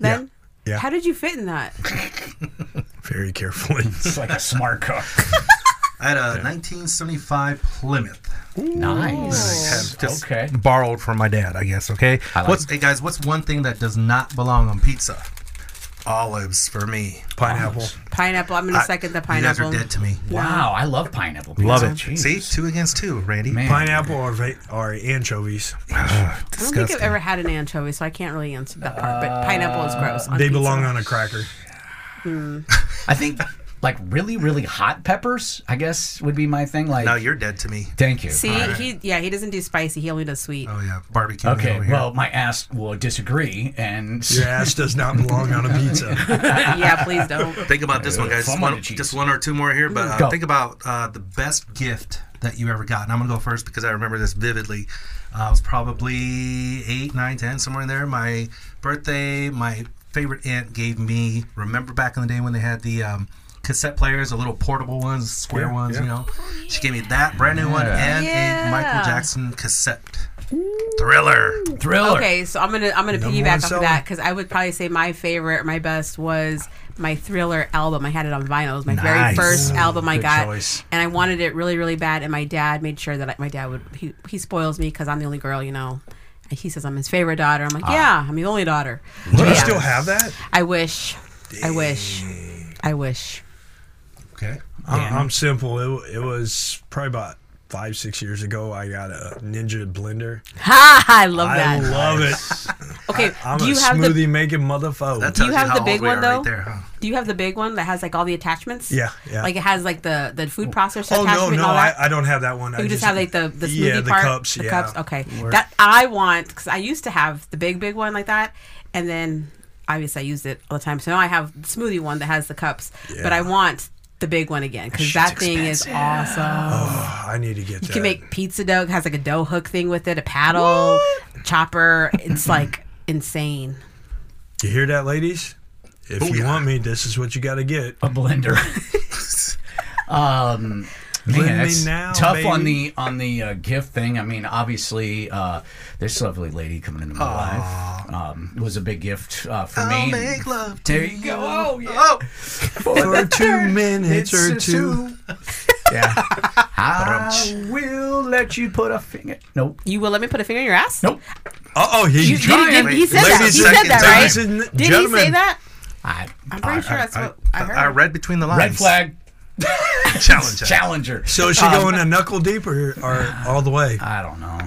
Then? Yeah. How did you fit in that? Very carefully. It's like a smart car. I had a 1975 Plymouth. nice. Just Okay. borrowed from my dad, I guess. Okay. I like what's hey guys? What's one thing that does not belong on pizza? Olives for me. Pineapple. Pineapple. I'm going to second the pineapple. You guys pineapple. are dead to me. Wow, I love pineapple. Pizza. Love it. Jeez. See, two against two, Randy. Man. Pineapple or va- or anchovies. I don't think I've ever had an anchovy, so I can't really answer that part. But pineapple is gross. on They pizza. belong on a cracker. Hmm. I think like really, really hot peppers. I guess would be my thing. Like, No, you're dead to me. thank you. See, he yeah, he doesn't do spicy. He only does sweet. Oh yeah, barbecue. Okay, over here. well, my ass will disagree, and Your ass does not belong on a pizza. yeah, please don't. think about this one, guys. Foam One, on the cheese. just one or two more here, but uh, think about uh, the best gift that you ever got. And I'm gonna go first because I remember this vividly. Uh, I was probably eight, nine, ten, somewhere in there. My birthday, my favorite aunt gave me. Remember back in the day when they had the um, cassette players, the little portable ones, square Yeah, ones, yeah. you know. She gave me that brand new one and Yeah. a Michael Jackson cassette. Thriller. thriller. Okay, so I'm gonna I'm gonna Number piggyback off of that because I would probably say my favorite, my best was my Thriller album. I had it on vinyl. It was my very first Ooh, album I good got, choice. and I wanted it really really bad. And my dad made sure that I, my dad would he he spoils me because I'm the only girl, you know. And he says I'm his favorite daughter. I'm like, ah. yeah, I'm the only daughter. Do you Yeah. still have that? I wish, I wish, I wish. Okay. I'm, I'm simple. It, it was probably about five, six years ago. I got a Ninja blender. Ha! I love that I love it. okay, I'm do a you have smoothie the making motherfucker. Do you tells have how the big one, though? Right there, huh? Do you have the big one that has like all the attachments? Yeah, yeah. Like it has like the the food processor oh, oh attachment no, and no, all I, that. I don't have that one. I you just have like the the smoothie yeah, the part, cups. the yeah. cups. Okay, that I want because I used to have the big big one like that, and then obviously I used it all the time. So now I have the smoothie one that has the cups, but I want the big one again because that thing is awesome. Oh, I need to get that. You can make pizza dough. It has like a dough hook thing with it, a paddle, chopper. It's like insane. You hear that, ladies? If you yeah. want me, this is what you got to get. a blender. um, man, me it's now, tough on the on the uh, gift thing. I mean, obviously, uh, this lovely lady coming into my life um, was a big gift uh, for I'll me. make love to There you go. Oh, yeah. Oh, For two minutes or two. Yeah. I will let you put a finger. Nope. You will let me put a finger in your ass? Nope. Uh oh, he, You, did, he, did, he said that. Ladies He and said that, right? and Did he say that? I, I'm pretty sure that's what I, heard. I read between the lines. red flag. Challenger. Challenger. So is she Um, going a knuckle deep or, or all the way? I don't know.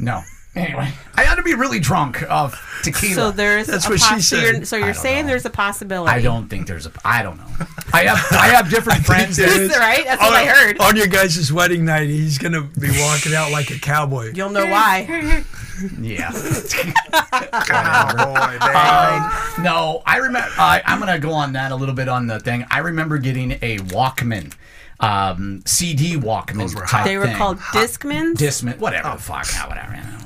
No. Anyway, I had to be really drunk of tequila. so there's That's a what she poss- so you're, said. so you're I don't saying know. there's a possibility. I don't think there's a. I don't know. I have I have different friends. there that- is. Is right? That's what I heard. On your guys' wedding night, he's gonna be walking out like a cowboy. You'll know why. Yeah. Cowboy, baby. No, I remember. I I'm gonna go on that a little bit on the thing. I remember getting a Walkman, um, CD Walkman. Those were type hot. They were thing. called Discmans. Discman, whatever the fuck, ah, whatever, you know, whatever.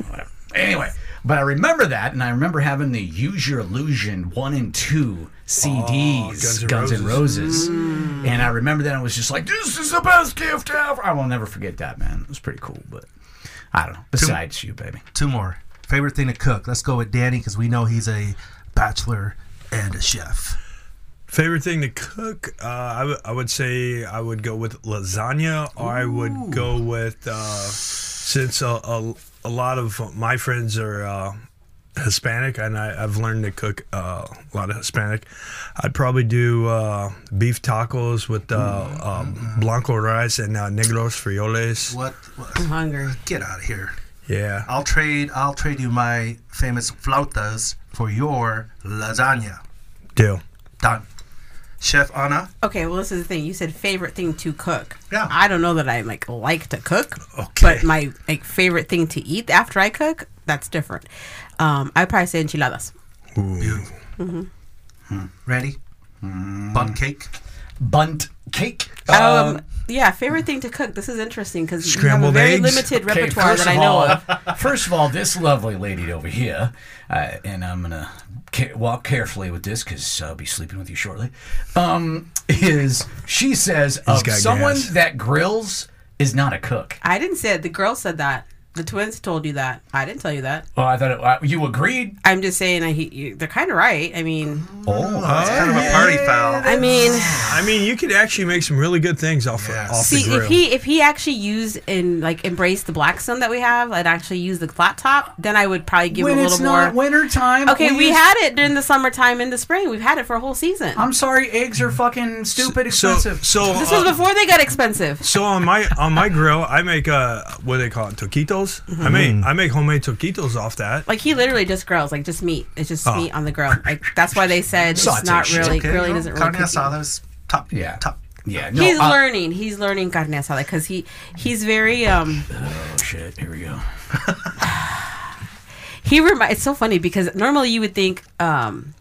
Anyway, but I remember that, and I remember having the Use Your Illusion one and two CDs, Oh, Guns N' N' Roses, and I remember that I was just like, "This is the best gift ever." I will never forget that, man. It was pretty cool, but I don't know. Besides you, baby. Two more. Favorite thing to cook. Let's go with Danny because we know he's a bachelor and a chef. Favorite thing to cook? Uh, I, w- I would say I would go with lasagna, or I would go with uh, since a, a, a lot of my friends are uh, Hispanic, and I, I've learned to cook uh, a lot of Hispanic. I'd probably do uh, beef tacos with uh, um, blanco rice and uh, negros frijoles. What? what? I'm hungry. Get out of here. Yeah, I'll trade. I'll trade you my famous flautas for your lasagna. deal. Done. Chef Anna. Okay, well, this is the thing. You said favorite thing to cook. Yeah. I don't know that I like like to cook. Okay. But my like favorite thing to eat after I cook, that's different. Um, I'd probably say enchiladas. Beautiful. Ready? Bun cake. Bundt cake. Um, yeah, favorite thing to cook. This is interesting because you have a very eggs? limited Okay, repertoire that I know all- of. First of all, this lovely lady over here, uh, and I'm gonna ca- walk carefully with this because I'll be sleeping with you shortly. Um, is she says of someone gas. that grills is not a cook. I didn't say it. The girl said that. The twins told you that. I didn't tell you that. Oh, I thought it, uh, you agreed. I'm just saying. I, he, you, they're kind of right. I mean, Oh, that's kind of a party foul. I mean, I mean, you could actually make some really good things off Yes. off see the grill. if he if he actually used and like embraced the Blackstone that we have, and actually used the flat top, then I would probably give when a it's little more. not winter time. Okay, we please. had it during the summertime in the spring. We've had it for a whole season. I'm sorry, eggs are fucking stupid so expensive. so this uh, was before they got expensive. So on my on my grill, I make uh what do they call it taquitos. I make I make homemade taquitos off that. Like he literally just grills, like just meat. It's just Oh. meat on the grill. Like that's why they said it's Saute not really Okay, grilling well, isn't really carne cooking. asada is top. Yeah. Top. yeah, no. He's uh, learning. He's learning carne asada because he he's very um Oh shit! Here we go. he remi- It's so funny because normally you would think um.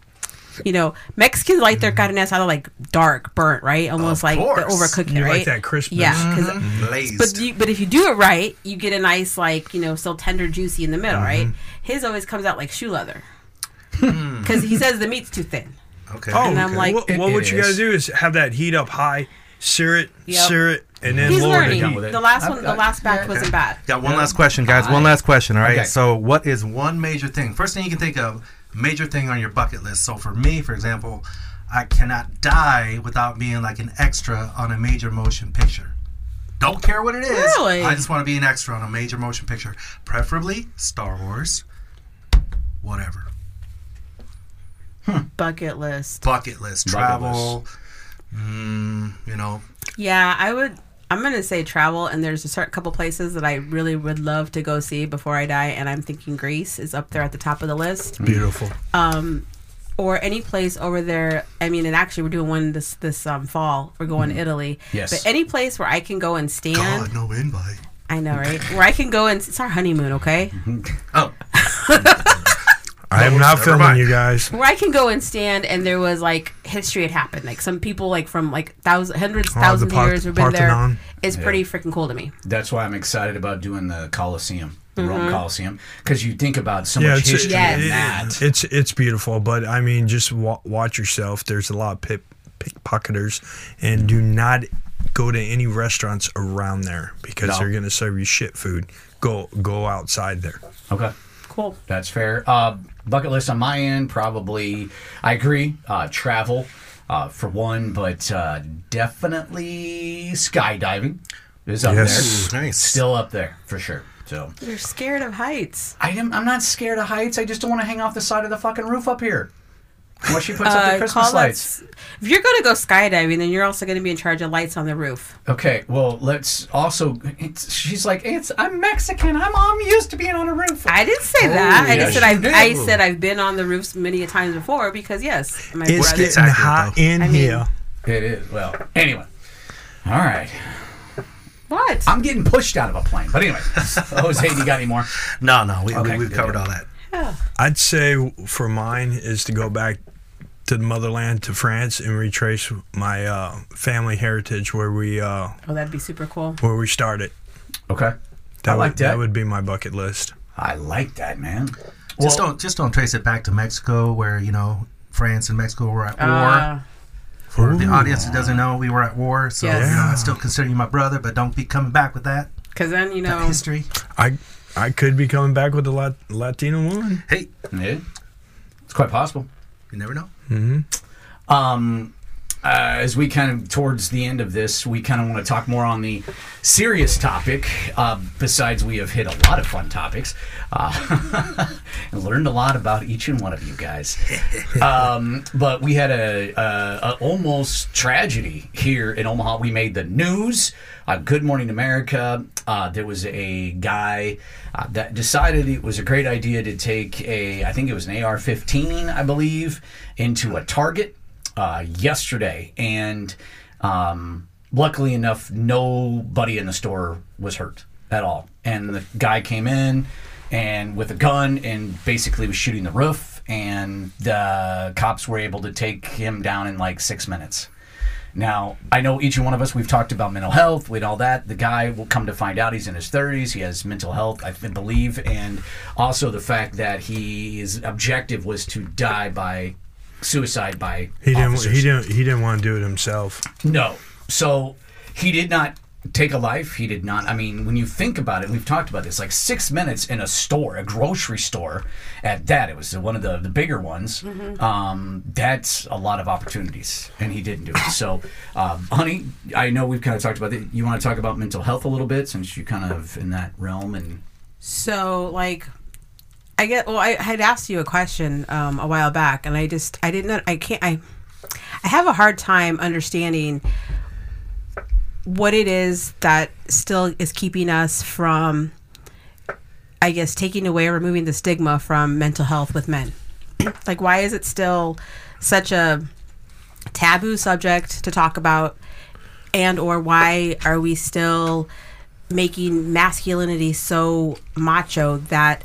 You know, Mexicans like their mm-hmm. carne asada like dark, burnt, right? Almost Of like the course. overcooking, You like right? that crispness. Yeah, because Blazed. Mm-hmm. But you, but if you do it right, you get a nice like you know still tender, juicy in the middle, mm-hmm. right? Mm-hmm. His always comes out like shoe leather mm. because he says the meat's too thin. okay. Oh, And I'm okay. like- what, what it would you is. guys do is have that heat up high, sear it, Yep. sear it, and then He's lower learning. the done with it. The last one, I- the last batch yeah, wasn't bad. Got one last question, guys. One last question. All right. Okay. So, what is one major thing? First thing you can think of, major thing on your bucket list. So, for me, for example, I cannot die without being like an extra on a major motion picture. Don't care what it is. Really? I just want to be an extra on a major motion picture, preferably Star Wars. Whatever. Bucket list. Bucket list, Bucket travel. Mm, you know, Yeah, I would. I'm gonna say travel, and there's a certain couple places that I really would love to go see before I die, and I'm thinking Greece is up there at the top of the list. Beautiful. Um, or any place over there. I mean, and actually, we're doing one this this um, fall. We're going to Italy. Yes. But any place where I can go and stand. God, no invite. I know, right? Where I can go and it's our honeymoon, okay? Oh, I am not never filming mind. you guys. Where I can go and stand and there was like history had happened. Like some people like from like thousands, hundreds, Oh, thousands of Par- years have been there. Parthenon. It's pretty freaking cool to me. That's why I'm excited about doing the Colosseum. the Mm-hmm. Rome Colosseum, because you think about so Yeah, much history Yes. in it- that. it's it's beautiful, but I mean, just wa- watch yourself. There's a lot of pip, pickpocketers, and do not go to any restaurants around there because No. they're gonna serve you shit food. Go go outside there. Okay. Cool. That's fair. Uh, bucket list on my end, probably. I agree. Uh, travel. uh, for one, but uh, definitely skydiving is up Yes. there. Nice. Still up there for sure. So You're scared of heights. I am, I'm not scared of heights. I just don't want to hang off the side of the fucking roof up here. What she puts up the Uh, Christmas call that lights. If you're going to go skydiving, then you're also going to be in charge of lights on the roof. Okay, well, let's also. It's, she's like, it's. I'm Mexican. I'm, I'm used to being on a roof. I didn't say that. I Oh, just said I've, did. I said I've been on the roofs many a times before because yes, my It's brother. getting accurate, hot though. in I mean- here. It is. Well, anyway. All right. what? I'm getting pushed out of a plane. But anyway, Jose, you got any more? No, no, we, Okay, we, we've covered all that. Yeah. I'd say for mine is to go back to the motherland to France and retrace my uh, family heritage where we uh, oh, that'd be super cool. where we started. Okay. That I like would, that. would be my bucket list. I like that, man. Just Well- don't just don't trace it back to Mexico where you know France and Mexico were at war. Uh, For the audience that doesn't know, we were at war, so Yes. you know I still consider you my brother, but don't be coming back with that, Because then, you that know, history. I I could be coming back with a Lat- Latino woman. Hey, Yeah. It's quite possible. you never know. Um, uh, as we kind of towards the end of this, we kind of want to talk more on the serious topic. Uh, besides, we have hit a lot of fun topics uh, and learned a lot about each and one of you guys. Um, but we had a, a, a almost tragedy here in Omaha. We made the news. Uh, Good Morning America. Uh, there was a guy uh, that decided it was a great idea to take a, I think it was an AR-15, I believe, into a Target uh, yesterday, and um, luckily enough, nobody in the store was hurt at all. And the guy came in and with a gun and basically was shooting the roof, and the cops were able to take him down in like six minutes. Now, I know each and one of us, we've talked about mental health with all that. The guy will come to find out he's in his 30s. He has mental health, I believe. And also the fact that he, his objective was to die by suicide by He didn't. officers. He didn't. He didn't want to do it himself. No. So he did not take a life. He did not. I mean, when you think about it, we've talked about this like six minutes in a store, a grocery store at that. It was one of the, the bigger ones. Um, that's a lot of opportunities, and he didn't do it. So, um, honey, I know we've kind of talked about it. You want to talk about mental health a little bit since you're kind of in that realm and. So, like, I get. Well, I had asked you a question um, a while back, and I just I didn't. I can't. I I have a hard time understanding what it is that still is keeping us from, I guess, taking away or removing the stigma from mental health with men. like, why is it still such a taboo subject to talk about, and or why are we still making masculinity so macho that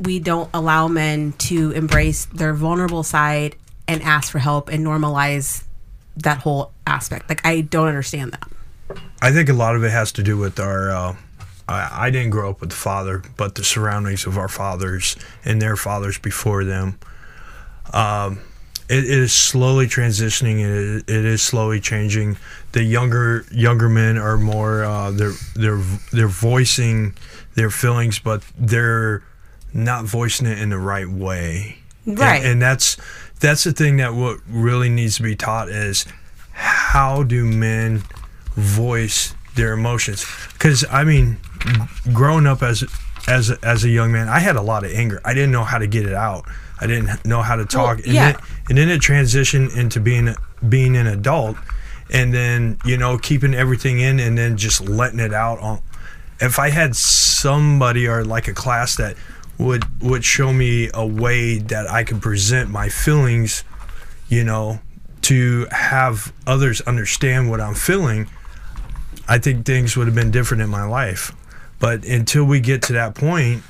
we don't allow men to embrace their vulnerable side and ask for help and normalize that whole aspect. Like I don't understand that. I think a lot of it has to do with our. Uh, I, I didn't grow up with the father, but the surroundings of our fathers and their fathers before them. Um, it, it is slowly transitioning. It, it is slowly changing. The younger younger men are more. Uh, they're they're they're voicing their feelings, but they're not voicing it in the right way. Right. and that's that's the thing that what really needs to be taught is how do men voice their emotions because i mean growing up as as as a young man i had a lot of anger i didn't know how to get it out i didn't know how to talk and, yeah. then, and then it transitioned into being being an adult and then you know keeping everything in and then just letting it out on if i had somebody or like a class that would would show me a way that i could present my feelings you know to have others understand what i'm feeling I think things would have been different in my life. But until we get to that point,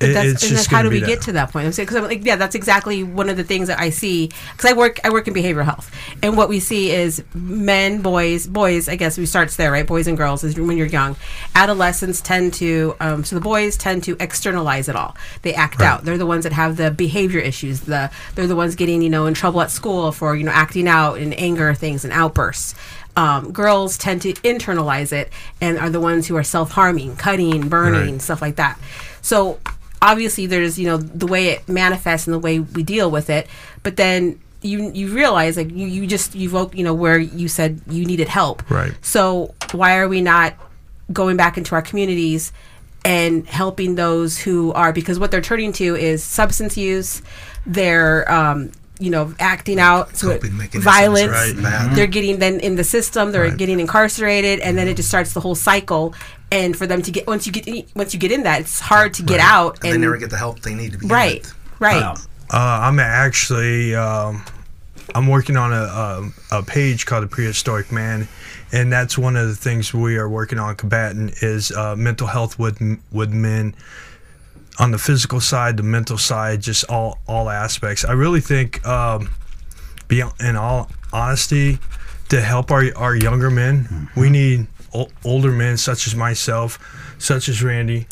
But that's, it's and just that's how do we be get to that point? I'm saying because I'm like, yeah, that's exactly one of the things that I see because I work I work in behavioral health, and what we see is men, boys, boys. I guess we starts there, right? Boys and girls is when you're young. Adolescents tend to um, so the boys tend to externalize it all. They act out. They're the ones that have the behavior issues. The they're the ones getting you know in trouble at school for you know acting out and anger things and outbursts. Um, girls tend to internalize it and are the ones who are self-harming, cutting, burning, Right. stuff like that. So obviously there's you know the way it manifests and the way we deal with it but then you you realize like you, you just you vote you know where you said you needed help Right. so why are we not going back into our communities and helping those who are because what they're turning to is substance use they're um you know acting out so violence right. Bad. they're getting then in the system they're Right. getting incarcerated and then it just starts the whole cycle and for them to get once you get in, once you get in that it's hard to get out and, they never get the help they need to be right with. right Uh, I'm actually um, I'm working on a, a a page called the Prehistoric Man, and that's one of the things we are working on combating is uh, mental health with with men on the physical side, the mental side, just all all aspects. I really think, um, be in all honesty, to help our our younger men, we need o- older men such as myself, such as Randy,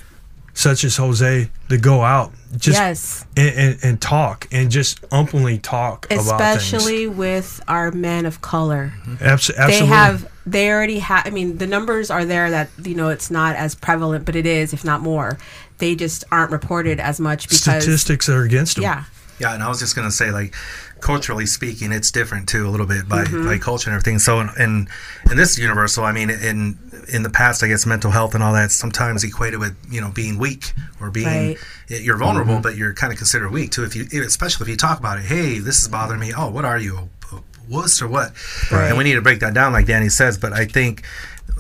such as Jose, to go out just yes and, and, and talk and just openly talk about especially with our men of color things. Abs- absolutely. they have they already have i mean the numbers are there that you know it's not as prevalent but it is if not more they just aren't reported as much because statistics are against them. yeah Yeah, and I was just gonna say, like, culturally speaking, it's different too, a little bit by, Mm-hmm. by culture and everything. So, in in this universal, I mean, in in the past, I guess mental health and all that sometimes equated with you know being weak or being Right. you're vulnerable, but you're kind of considered weak too. If you, especially if you talk about it, hey, this is bothering me. Oh, what are you, a, a wuss or what? And we need to break that down, like Danny says. But I think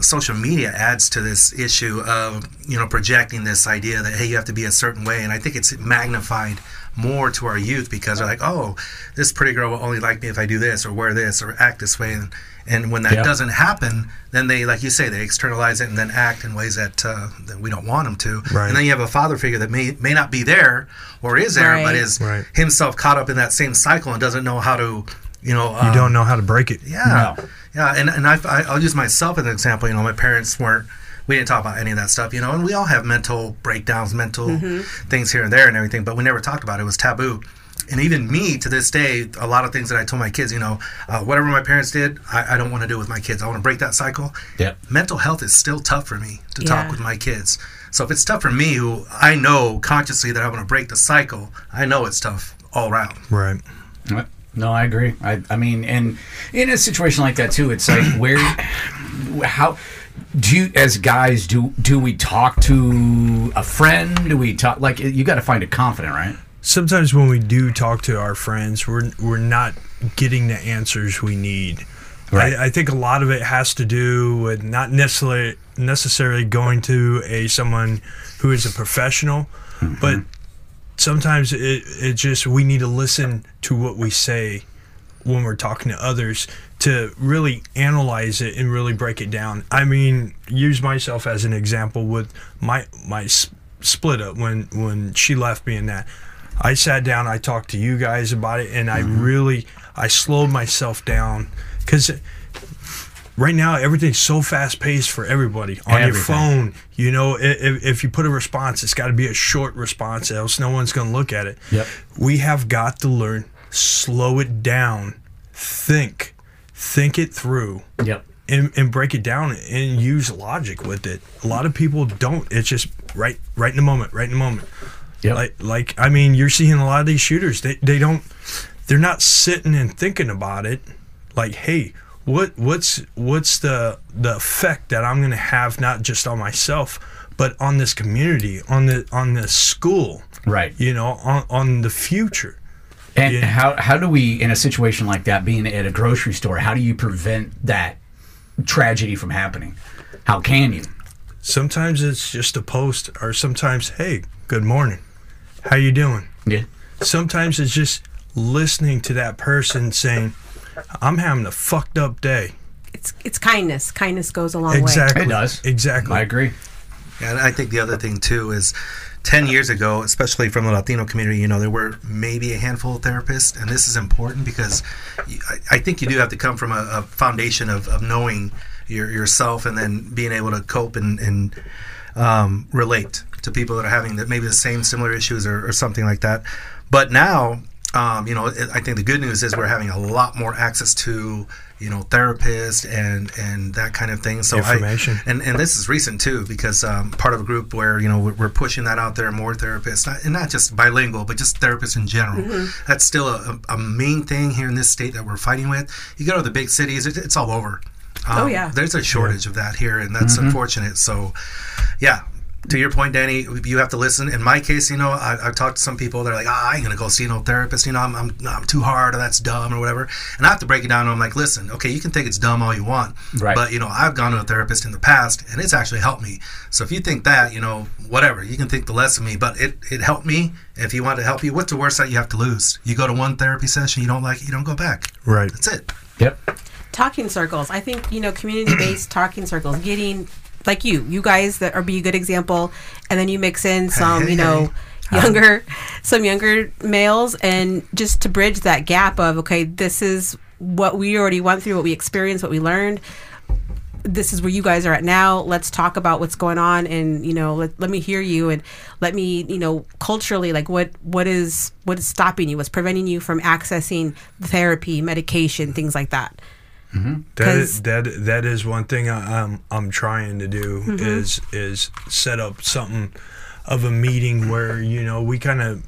social media adds to this issue of you know projecting this idea that hey you have to be a certain way and i think it's magnified more to our youth because they're like oh this pretty girl will only like me if i do this or wear this or act this way and and when that Yeah. doesn't happen then they like you say they externalize it and then act in ways that uh, that we don't want them to Right. and then you have a father figure that may may not be there or is there but is Right. himself caught up in that same cycle and doesn't know how to you know um, You don't know how to break it. yeah, No. Yeah, and and I, I I'll use myself as an example. You know, my parents weren't. We didn't talk about any of that stuff, you know, and we all have mental breakdowns, mental things here and there, and everything. But we never talked about it. It was taboo. And even me to this day, a lot of things that I told my kids, you know, uh, whatever my parents did, I, I don't want to do with my kids. I want to break that cycle. Yeah. Mental health is still tough for me to Yeah. talk with my kids. So if it's tough for me, who I know consciously that I want to break the cycle, I know it's tough all around. Right. No, I agree. I, I mean, and in a situation like that too, it's like where, how do you, as guys, do do we talk to a friend? Do we talk like you got to find a confident, right? Sometimes when we do talk to our friends, we're we're not getting the answers we need. Right. I, I think a lot of it has to do with not necessarily necessarily going to a someone who is a professional, mm-hmm. but sometimes it, it just we need to listen to what we say when we're talking to others to really analyze it and really break it down. I mean, use myself as an example with my my split up when when she left me and that. I sat down, I talked to you guys about it, and I mm-hmm. really I slowed myself down because right now everything's so fast paced for everybody on your phone. You know, if, if you put a response, it's got to be a short response, else no one's going to look at it. Yep. We have got to learn slow it down, think, think it through. Yep. And, and break it down and use logic with it. A lot of people don't. It's just right, right in the moment, right in the moment. Yep. Like, like I mean, you're seeing a lot of these shooters. They, they don't. They're not sitting and thinking about it. Like, hey, what, what's, what's the, the effect that I'm going to have not just on myself, but on this community, on the, on this school, Right. you know, on, on the future. And Yeah. how how do we in a situation like that, being at a grocery store, how do you prevent that tragedy from happening? How can you? Sometimes it's just a post, or sometimes, hey, good morning, how you doing? Yeah. Sometimes it's just listening to that person saying, I'm having a fucked up day. it's it's kindness kindness goes a long way Exactly. It does. Exactly. I agree. And I think the other thing too is 10 years ago, especially from the Latino community, you know, there were maybe a handful of therapists. And this is important because I, I think you do have to come from a, a foundation of, of knowing your, yourself and then being able to cope and, and um, relate to people that are having that maybe the same similar issues or, or something like that. But now, um, you know, it, I think the good news is we're having a lot more access to, you know, therapists and and that kind of thing. So Information. I, and and this is recent too because um, part of a group where you know we're, we're pushing that out there more therapists, not, and not just bilingual, but just therapists in general. That's still a, a main thing here in this state that we're fighting with. You go to the big cities, it, it's all over. Um, Oh, yeah. there's a shortage of that here, and that's unfortunate. So, yeah. To your point, Danny, you have to listen. In my case, you know, I, I've talked to some people. They're like, "Ah, I ain't gonna go see no therapist. You know, I'm, I'm, I'm too hard, or that's dumb, or whatever." And I have to break it down. And I'm like, "Listen, okay, you can think it's dumb all you want, Right. but you know, I've gone to a therapist in the past, and it's actually helped me. So if you think that, you know, whatever, you can think the less of me, but it, it helped me. If you want to help you, what's the worst that you have to lose? You go to one therapy session, you don't like it, you don't go back. Right. That's it. Yep. talking circles. I think you know community-based talking circles. Getting like you, you guys that are be a good example, and then you mix in some, you know, younger, some younger males, and just to bridge that gap of okay, this is what we already went through, what we experienced, what we learned. This is where you guys are at now. Let's talk about what's going on, and you know, let, let me hear you, and let me, you know, culturally, like what what is what is stopping you, what's preventing you from accessing therapy, medication, things like that. That 'Cause- is, that that is one thing I, I'm I'm trying to do Mm-hmm. is is set up something of a meeting where you know we kind of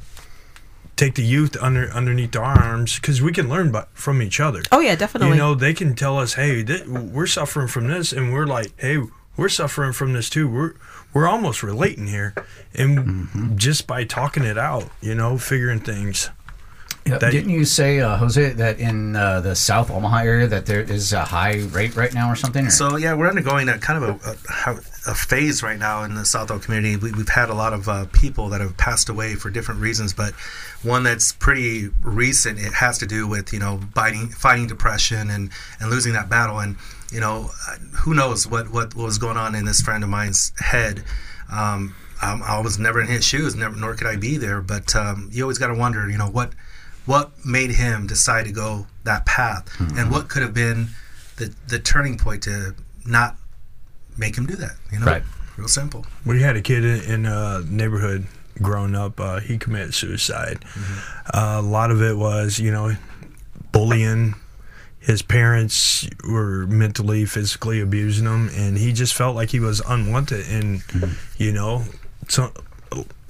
take the youth under underneath our arms because we can learn by, from each other. Oh yeah, definitely. You know, they can tell us, "Hey, th- we're suffering from this," and we're like, "Hey, we're suffering from this too." We're we're almost relating here, and Mm-hmm. just by talking it out, you know, figuring things. That- Didn't you say, uh, Jose, that in uh, the South Omaha area that there is a high rate right now or something? or- So yeah, we're undergoing a kind of a, a, a phase right now in the South Oak community. We, we've had a lot of uh, people that have passed away for different reasons, but one that's pretty recent. It has to do with you know fighting fighting depression and and losing that battle. And you know, who knows what what was going on in this friend of mine's head. Um, um, I was never in his shoes, never, nor could I be there. But um, you always got to wonder, you know, what what made him decide to go that path, and what could have been the the turning point to not make him do that. You know, Right. real simple. We had a kid in, in a neighborhood growing up. Uh, he committed suicide. Uh, a lot of it was, you know, bullying. His parents were mentally, physically abusing him, and he just felt like he was unwanted. And you know, so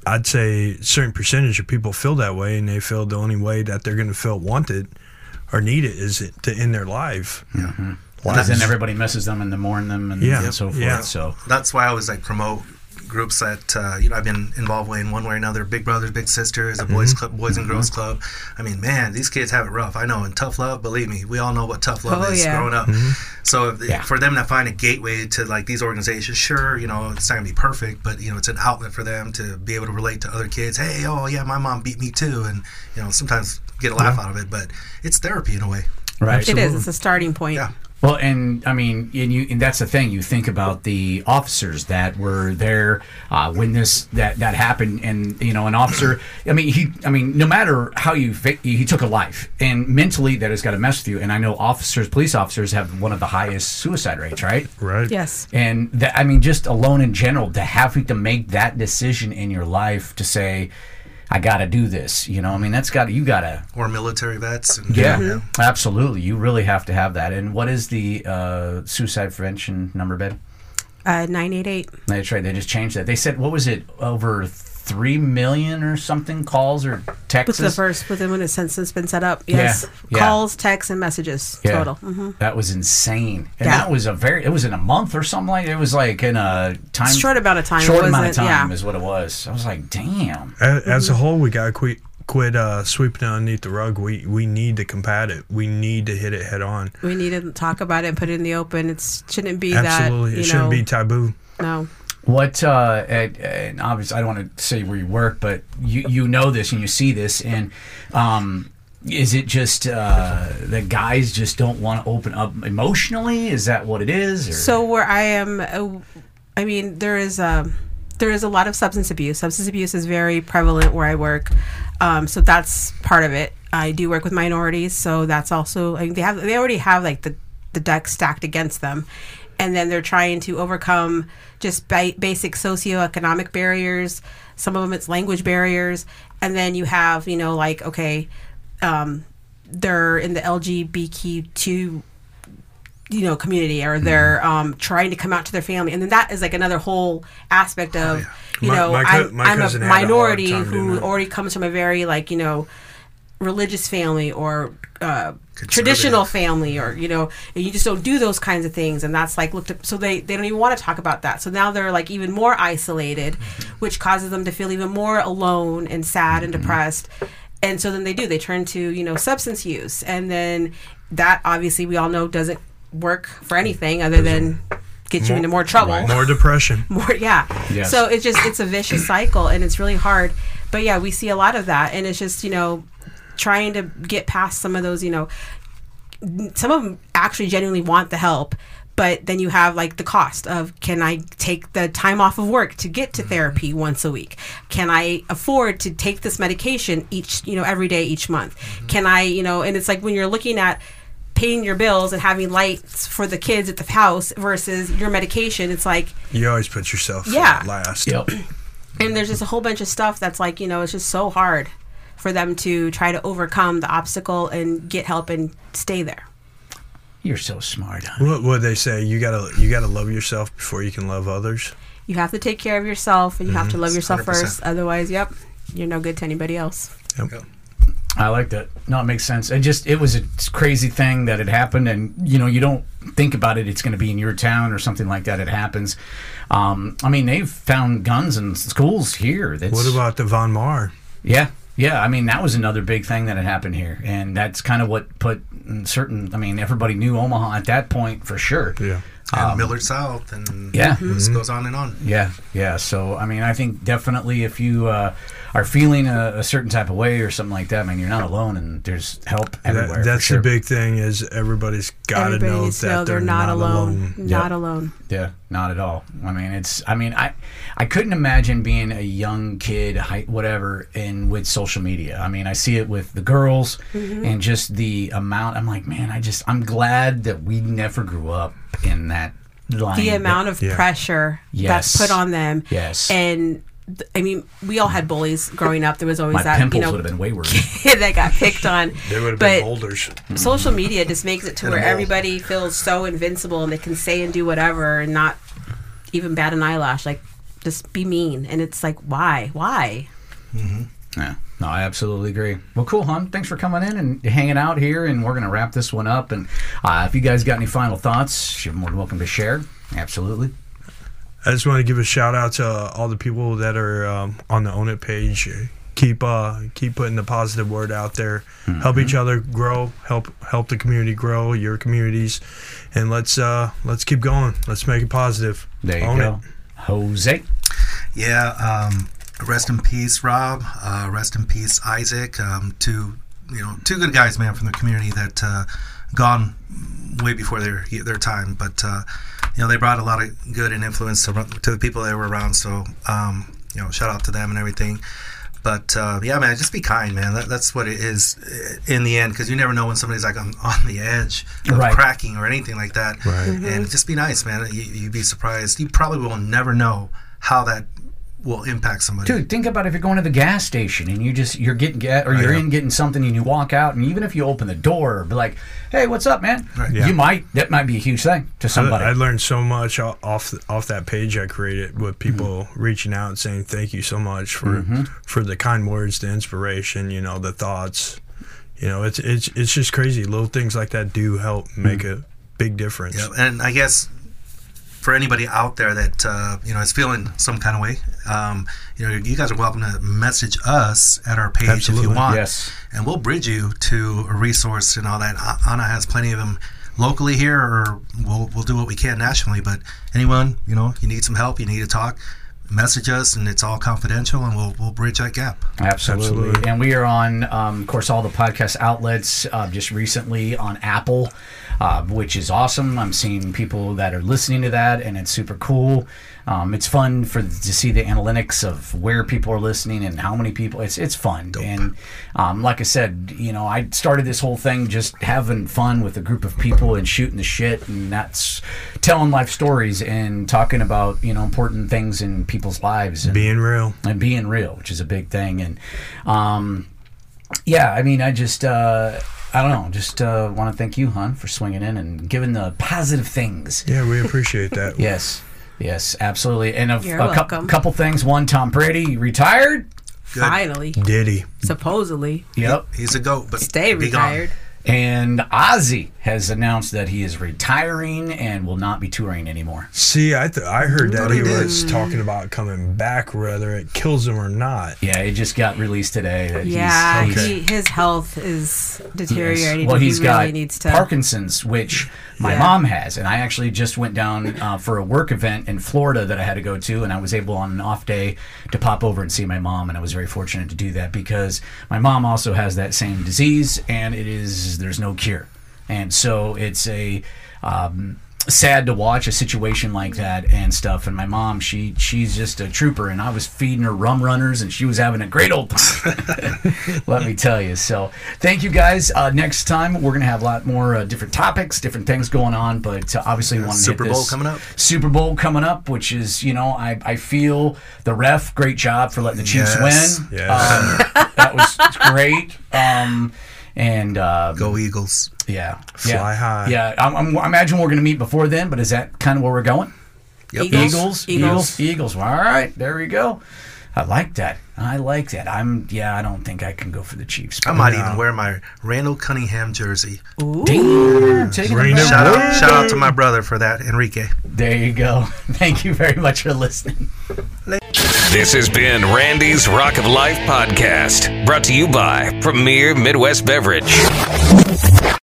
I'd say a certain percentage of people feel that way, and they feel the only way that they're going to feel wanted or needed is to end their life. Because then everybody misses them and they mourn them and, Yeah. and so forth. Yeah. So That's why I always like promote groups that uh, you know I've been involved with in one way or another. Big Brothers Big Sisters, a boys mm-hmm. club, boys and girls mm-hmm. club. I mean, man, these kids have it rough. I know. And tough love, believe me, we all know what tough love Oh, is yeah. growing up. Mm-hmm. So if, Yeah. for them to find a gateway to like these organizations, sure, you know, it's not gonna be perfect, but you know, it's an outlet for them to be able to relate to other kids. Hey, oh yeah, my mom beat me too, and you know, sometimes get a laugh out of it, but it's therapy in a way. right. It is. It's a starting point. Yeah. Well, and I mean, and you, and that's the thing. You think about the officers that were there uh, when this that that happened, and you know, an officer. I mean, he. I mean, no matter how you, fi- he took a life, and mentally that has got to mess with you. And I know officers, police officers, have one of the highest suicide rates, right? Right. Yes. And that, I mean, just alone in general, to having to make that decision in your life to say, I got to do this. You know, I mean, that's got to you got to Or military vets. And, yeah, absolutely. You really have to have that. And what is the uh, suicide prevention number, Ben? Uh, nine eight eight. That's right. They just changed that. They said what was it over three million or something calls or texts? What's the first within when it's since it's been set up? Yes. yeah. Calls, texts, and messages Yeah. total. hmm That was insane. And Yeah. that was a very. It was in a month or something like. It was like in a time. Short amount of time. Short amount of time yeah. is what it was. I was like, damn. As, as a whole, we gotta quit quit uh, sweeping it underneath the rug. We we need to combat it. We need to hit it head on. We need to talk about it and put it in the open. It shouldn't be Absolutely, that. You it shouldn't know, be taboo. no. What uh, and, and obviously I don't want to say where you work, but you you know this and you see this, and um, is it just uh, the guys just don't want to open up emotionally? Is that what it is? Or? So where I am, uh, I mean, there is a there is a lot of substance abuse. Substance abuse is very prevalent where I work, um, so that's part of it. I do work with minorities, so that's also I they have they already have like the the deck stacked against them, and then they're trying to overcome just ba- basic socioeconomic barriers. Some of them it's language barriers, and then you have you know like okay um, they're in the LGBTQ you know community or they're Mm-hmm. um, trying to come out to their family and then that is like another whole aspect of you Oh, My- know my co- I'm, I'm a had a minority who already comes from a very like you know religious family or uh, traditional family or you know and you just don't do those kinds of things. And that's like looked at so they they don't even want to talk about that. So now they're like even more isolated mm-hmm. which causes them to feel even more alone and sad and mm-hmm. depressed. And so then they do they turn to you know substance use. And then that obviously we all know doesn't work for anything other than get you into more trouble. More depression. more yeah. Yes. so it's just it's a vicious cycle and it's really hard. But yeah we see a lot of that. And it's just you know trying to get past some of those you know some of them actually genuinely want the help but then you have like the cost of can i take the time off of work to get to mm-hmm. therapy once a week can i afford to take this medication each you know every day each month mm-hmm. can i you know and it's like when you're looking at paying your bills and having lights for the kids at the house versus your medication it's like You always put yourself Yeah. last. Yep. and there's just a whole bunch of stuff that's like you know it's just so hard for them to try to overcome the obstacle and get help and stay there You're so smart. Huh? What would they say? You gotta you gotta love yourself before you can love others. you have to take care of yourself and you have to love yourself 100%. first otherwise yep you're no good to anybody else Yep. I like that. No, it makes sense. It just it was a crazy thing that had happened, and you know you don't think about it. It's going to be in your town or something like that. It happens. Um, I mean, they've found guns in schools here. That's, What about the Von Maur? Yeah, yeah. I mean, that was another big thing that had happened here, and that's kind of what put certain. I mean, everybody knew Omaha at that point for sure. Yeah. and Millard South, and Um, Yeah. the list goes on and on. Yeah, yeah. So I mean, I think definitely if you uh, are feeling a, a certain type of way or something like that, man, you're not alone, and there's help everywhere. That, that's sure. the big thing is everybody's got to know needs to that know they're, not, alone, Yep. not alone Yeah, not at all. I mean, it's. I mean, I, I couldn't imagine being a young kid, whatever, and with social media. I mean, I see it with the girls, Mm-hmm. and just the amount. I'm like, man, I just, I'm glad that we never grew up in that line. the amount of Yeah. pressure Yes. that's put on them Yes. and th- I mean, we all had bullies growing up. There was always my that, pimples you know, would have been wayward. kid that got picked on. They would have but been boulders. social media just makes it to Hit where 'em all. everybody feels so invincible and they can say and do whatever and not even bat an eyelash. Like, just be mean. And it's like, why? Why? Yeah, no, I absolutely agree. Well, cool, hon. Thanks for coming in and hanging out here, and we're gonna wrap this one up. And uh, if you guys got any final thoughts, you're more than welcome to share. Absolutely. I just want to give a shout out to uh, all the people that are um, on the Own It page. Keep uh, keep putting the positive word out there. Help each other grow. Help help the community grow. Your communities, and let's uh, let's keep going. Let's make it positive. There you Own go, It. Jose. Yeah. Um, rest in peace, Rob. Uh, rest in peace, Isaac. Um, two, you know, two good guys, man, from the community that uh, gone way before their their time, but uh, you know they brought a lot of good and influence to, to the people that were around. So um, you know, shout out to them and everything. But uh, yeah, man, just be kind, man. That, that's what it is uh, in the end, because you never know when somebody's like on, on the edge of Right. cracking or anything like that. Right. And just be nice, man. You, you'd be surprised. You probably will never know how that will impact somebody. Dude, think about if you're going to the gas station and you just you're getting get or you're in getting something and you walk out and even if you open the door, be like, "Hey, what's up, man?" Yeah. You might that might be a huge thing to somebody. I, I learned so much off off that page I created with people Mm-hmm. reaching out and saying thank you so much for for the kind words, the inspiration, you know, the thoughts. You know, it's it's it's just crazy. Little things like that do help make Mm-hmm. a big difference. Yeah, and I guess for anybody out there that uh, you know is feeling some kind of way, um, you know, you guys are welcome to message us at our page if you want, Yes. and we'll bridge you to a resource and all that. A- Anna has plenty of them locally here, or we'll we'll do what we can nationally. But anyone, you know, you need some help, you need to talk, message us, and it's all confidential, and we'll we'll bridge that gap. Absolutely. Absolutely. And we are on, um, of course, all the podcast outlets uh, just recently on Apple, uh, which is awesome. I'm seeing people that are listening to that, and it's super cool. Um, it's fun for to see the analytics of where people are listening and how many people. It's it's fun. And um, like I said, you know, I started this whole thing just having fun with a group of people and shooting the shit, and that's telling life stories and talking about you know important things in people's lives. And, Being real. and being real, which is a big thing. And um, yeah, I mean, I just, uh, I don't know, just uh, want to thank you, hon, for swinging in and giving the positive things. Yeah, we appreciate that. Yes, yes, absolutely. And a, You're a cou- welcome. couple things. One, Tom Brady retired. Finally, did he? supposedly, Yep. He's a goat, but stay be gone. retired. And Ozzy has announced that he is retiring and will not be touring anymore. See, I th- I heard that he he was talking about coming back, whether it kills him or not. Yeah, it just got released today. That Yeah, he's, he's- he, his health is deteriorating. Well, he he's really got needs to. Parkinson's, which my Yeah. mom has, and I actually just went down uh, for a work event in Florida that I had to go to, and I was able on an off day to pop over and see my mom, and I was very fortunate to do that because my mom also has that same disease, and it is there's no cure, and so it's a um, sad to watch a situation like that and stuff. And my mom, she she's just a trooper, and I was feeding her rum runners, and she was having a great old time. Let me tell you. So, thank you guys. Uh, next time we're gonna have a lot more uh, different topics, different things going on. But uh, obviously, we want to Super Bowl coming up. Super Bowl coming up, which is you know I I feel the ref great job for letting the Chiefs Yes. win. Yes. Um, that was great. Um, and um, Go Eagles. Yeah, Fly yeah, high. Yeah, I'm, I'm, I imagine we're going to meet before then, but is that kind of where we're going? Yep. Eagles. Eagles, Eagles. Eagles, Eagles. All right, there we go. I like that. I like that. I'm yeah. I don't think I can go for the Chiefs. I might even wear my Randall Cunningham jersey. Damn, taking it Ring back. them Shout out, shout out to my brother for that, Enrique. There you go. Thank you very much for listening. This has been Randy's Rock of Life podcast, brought to you by Premier Midwest Beverage.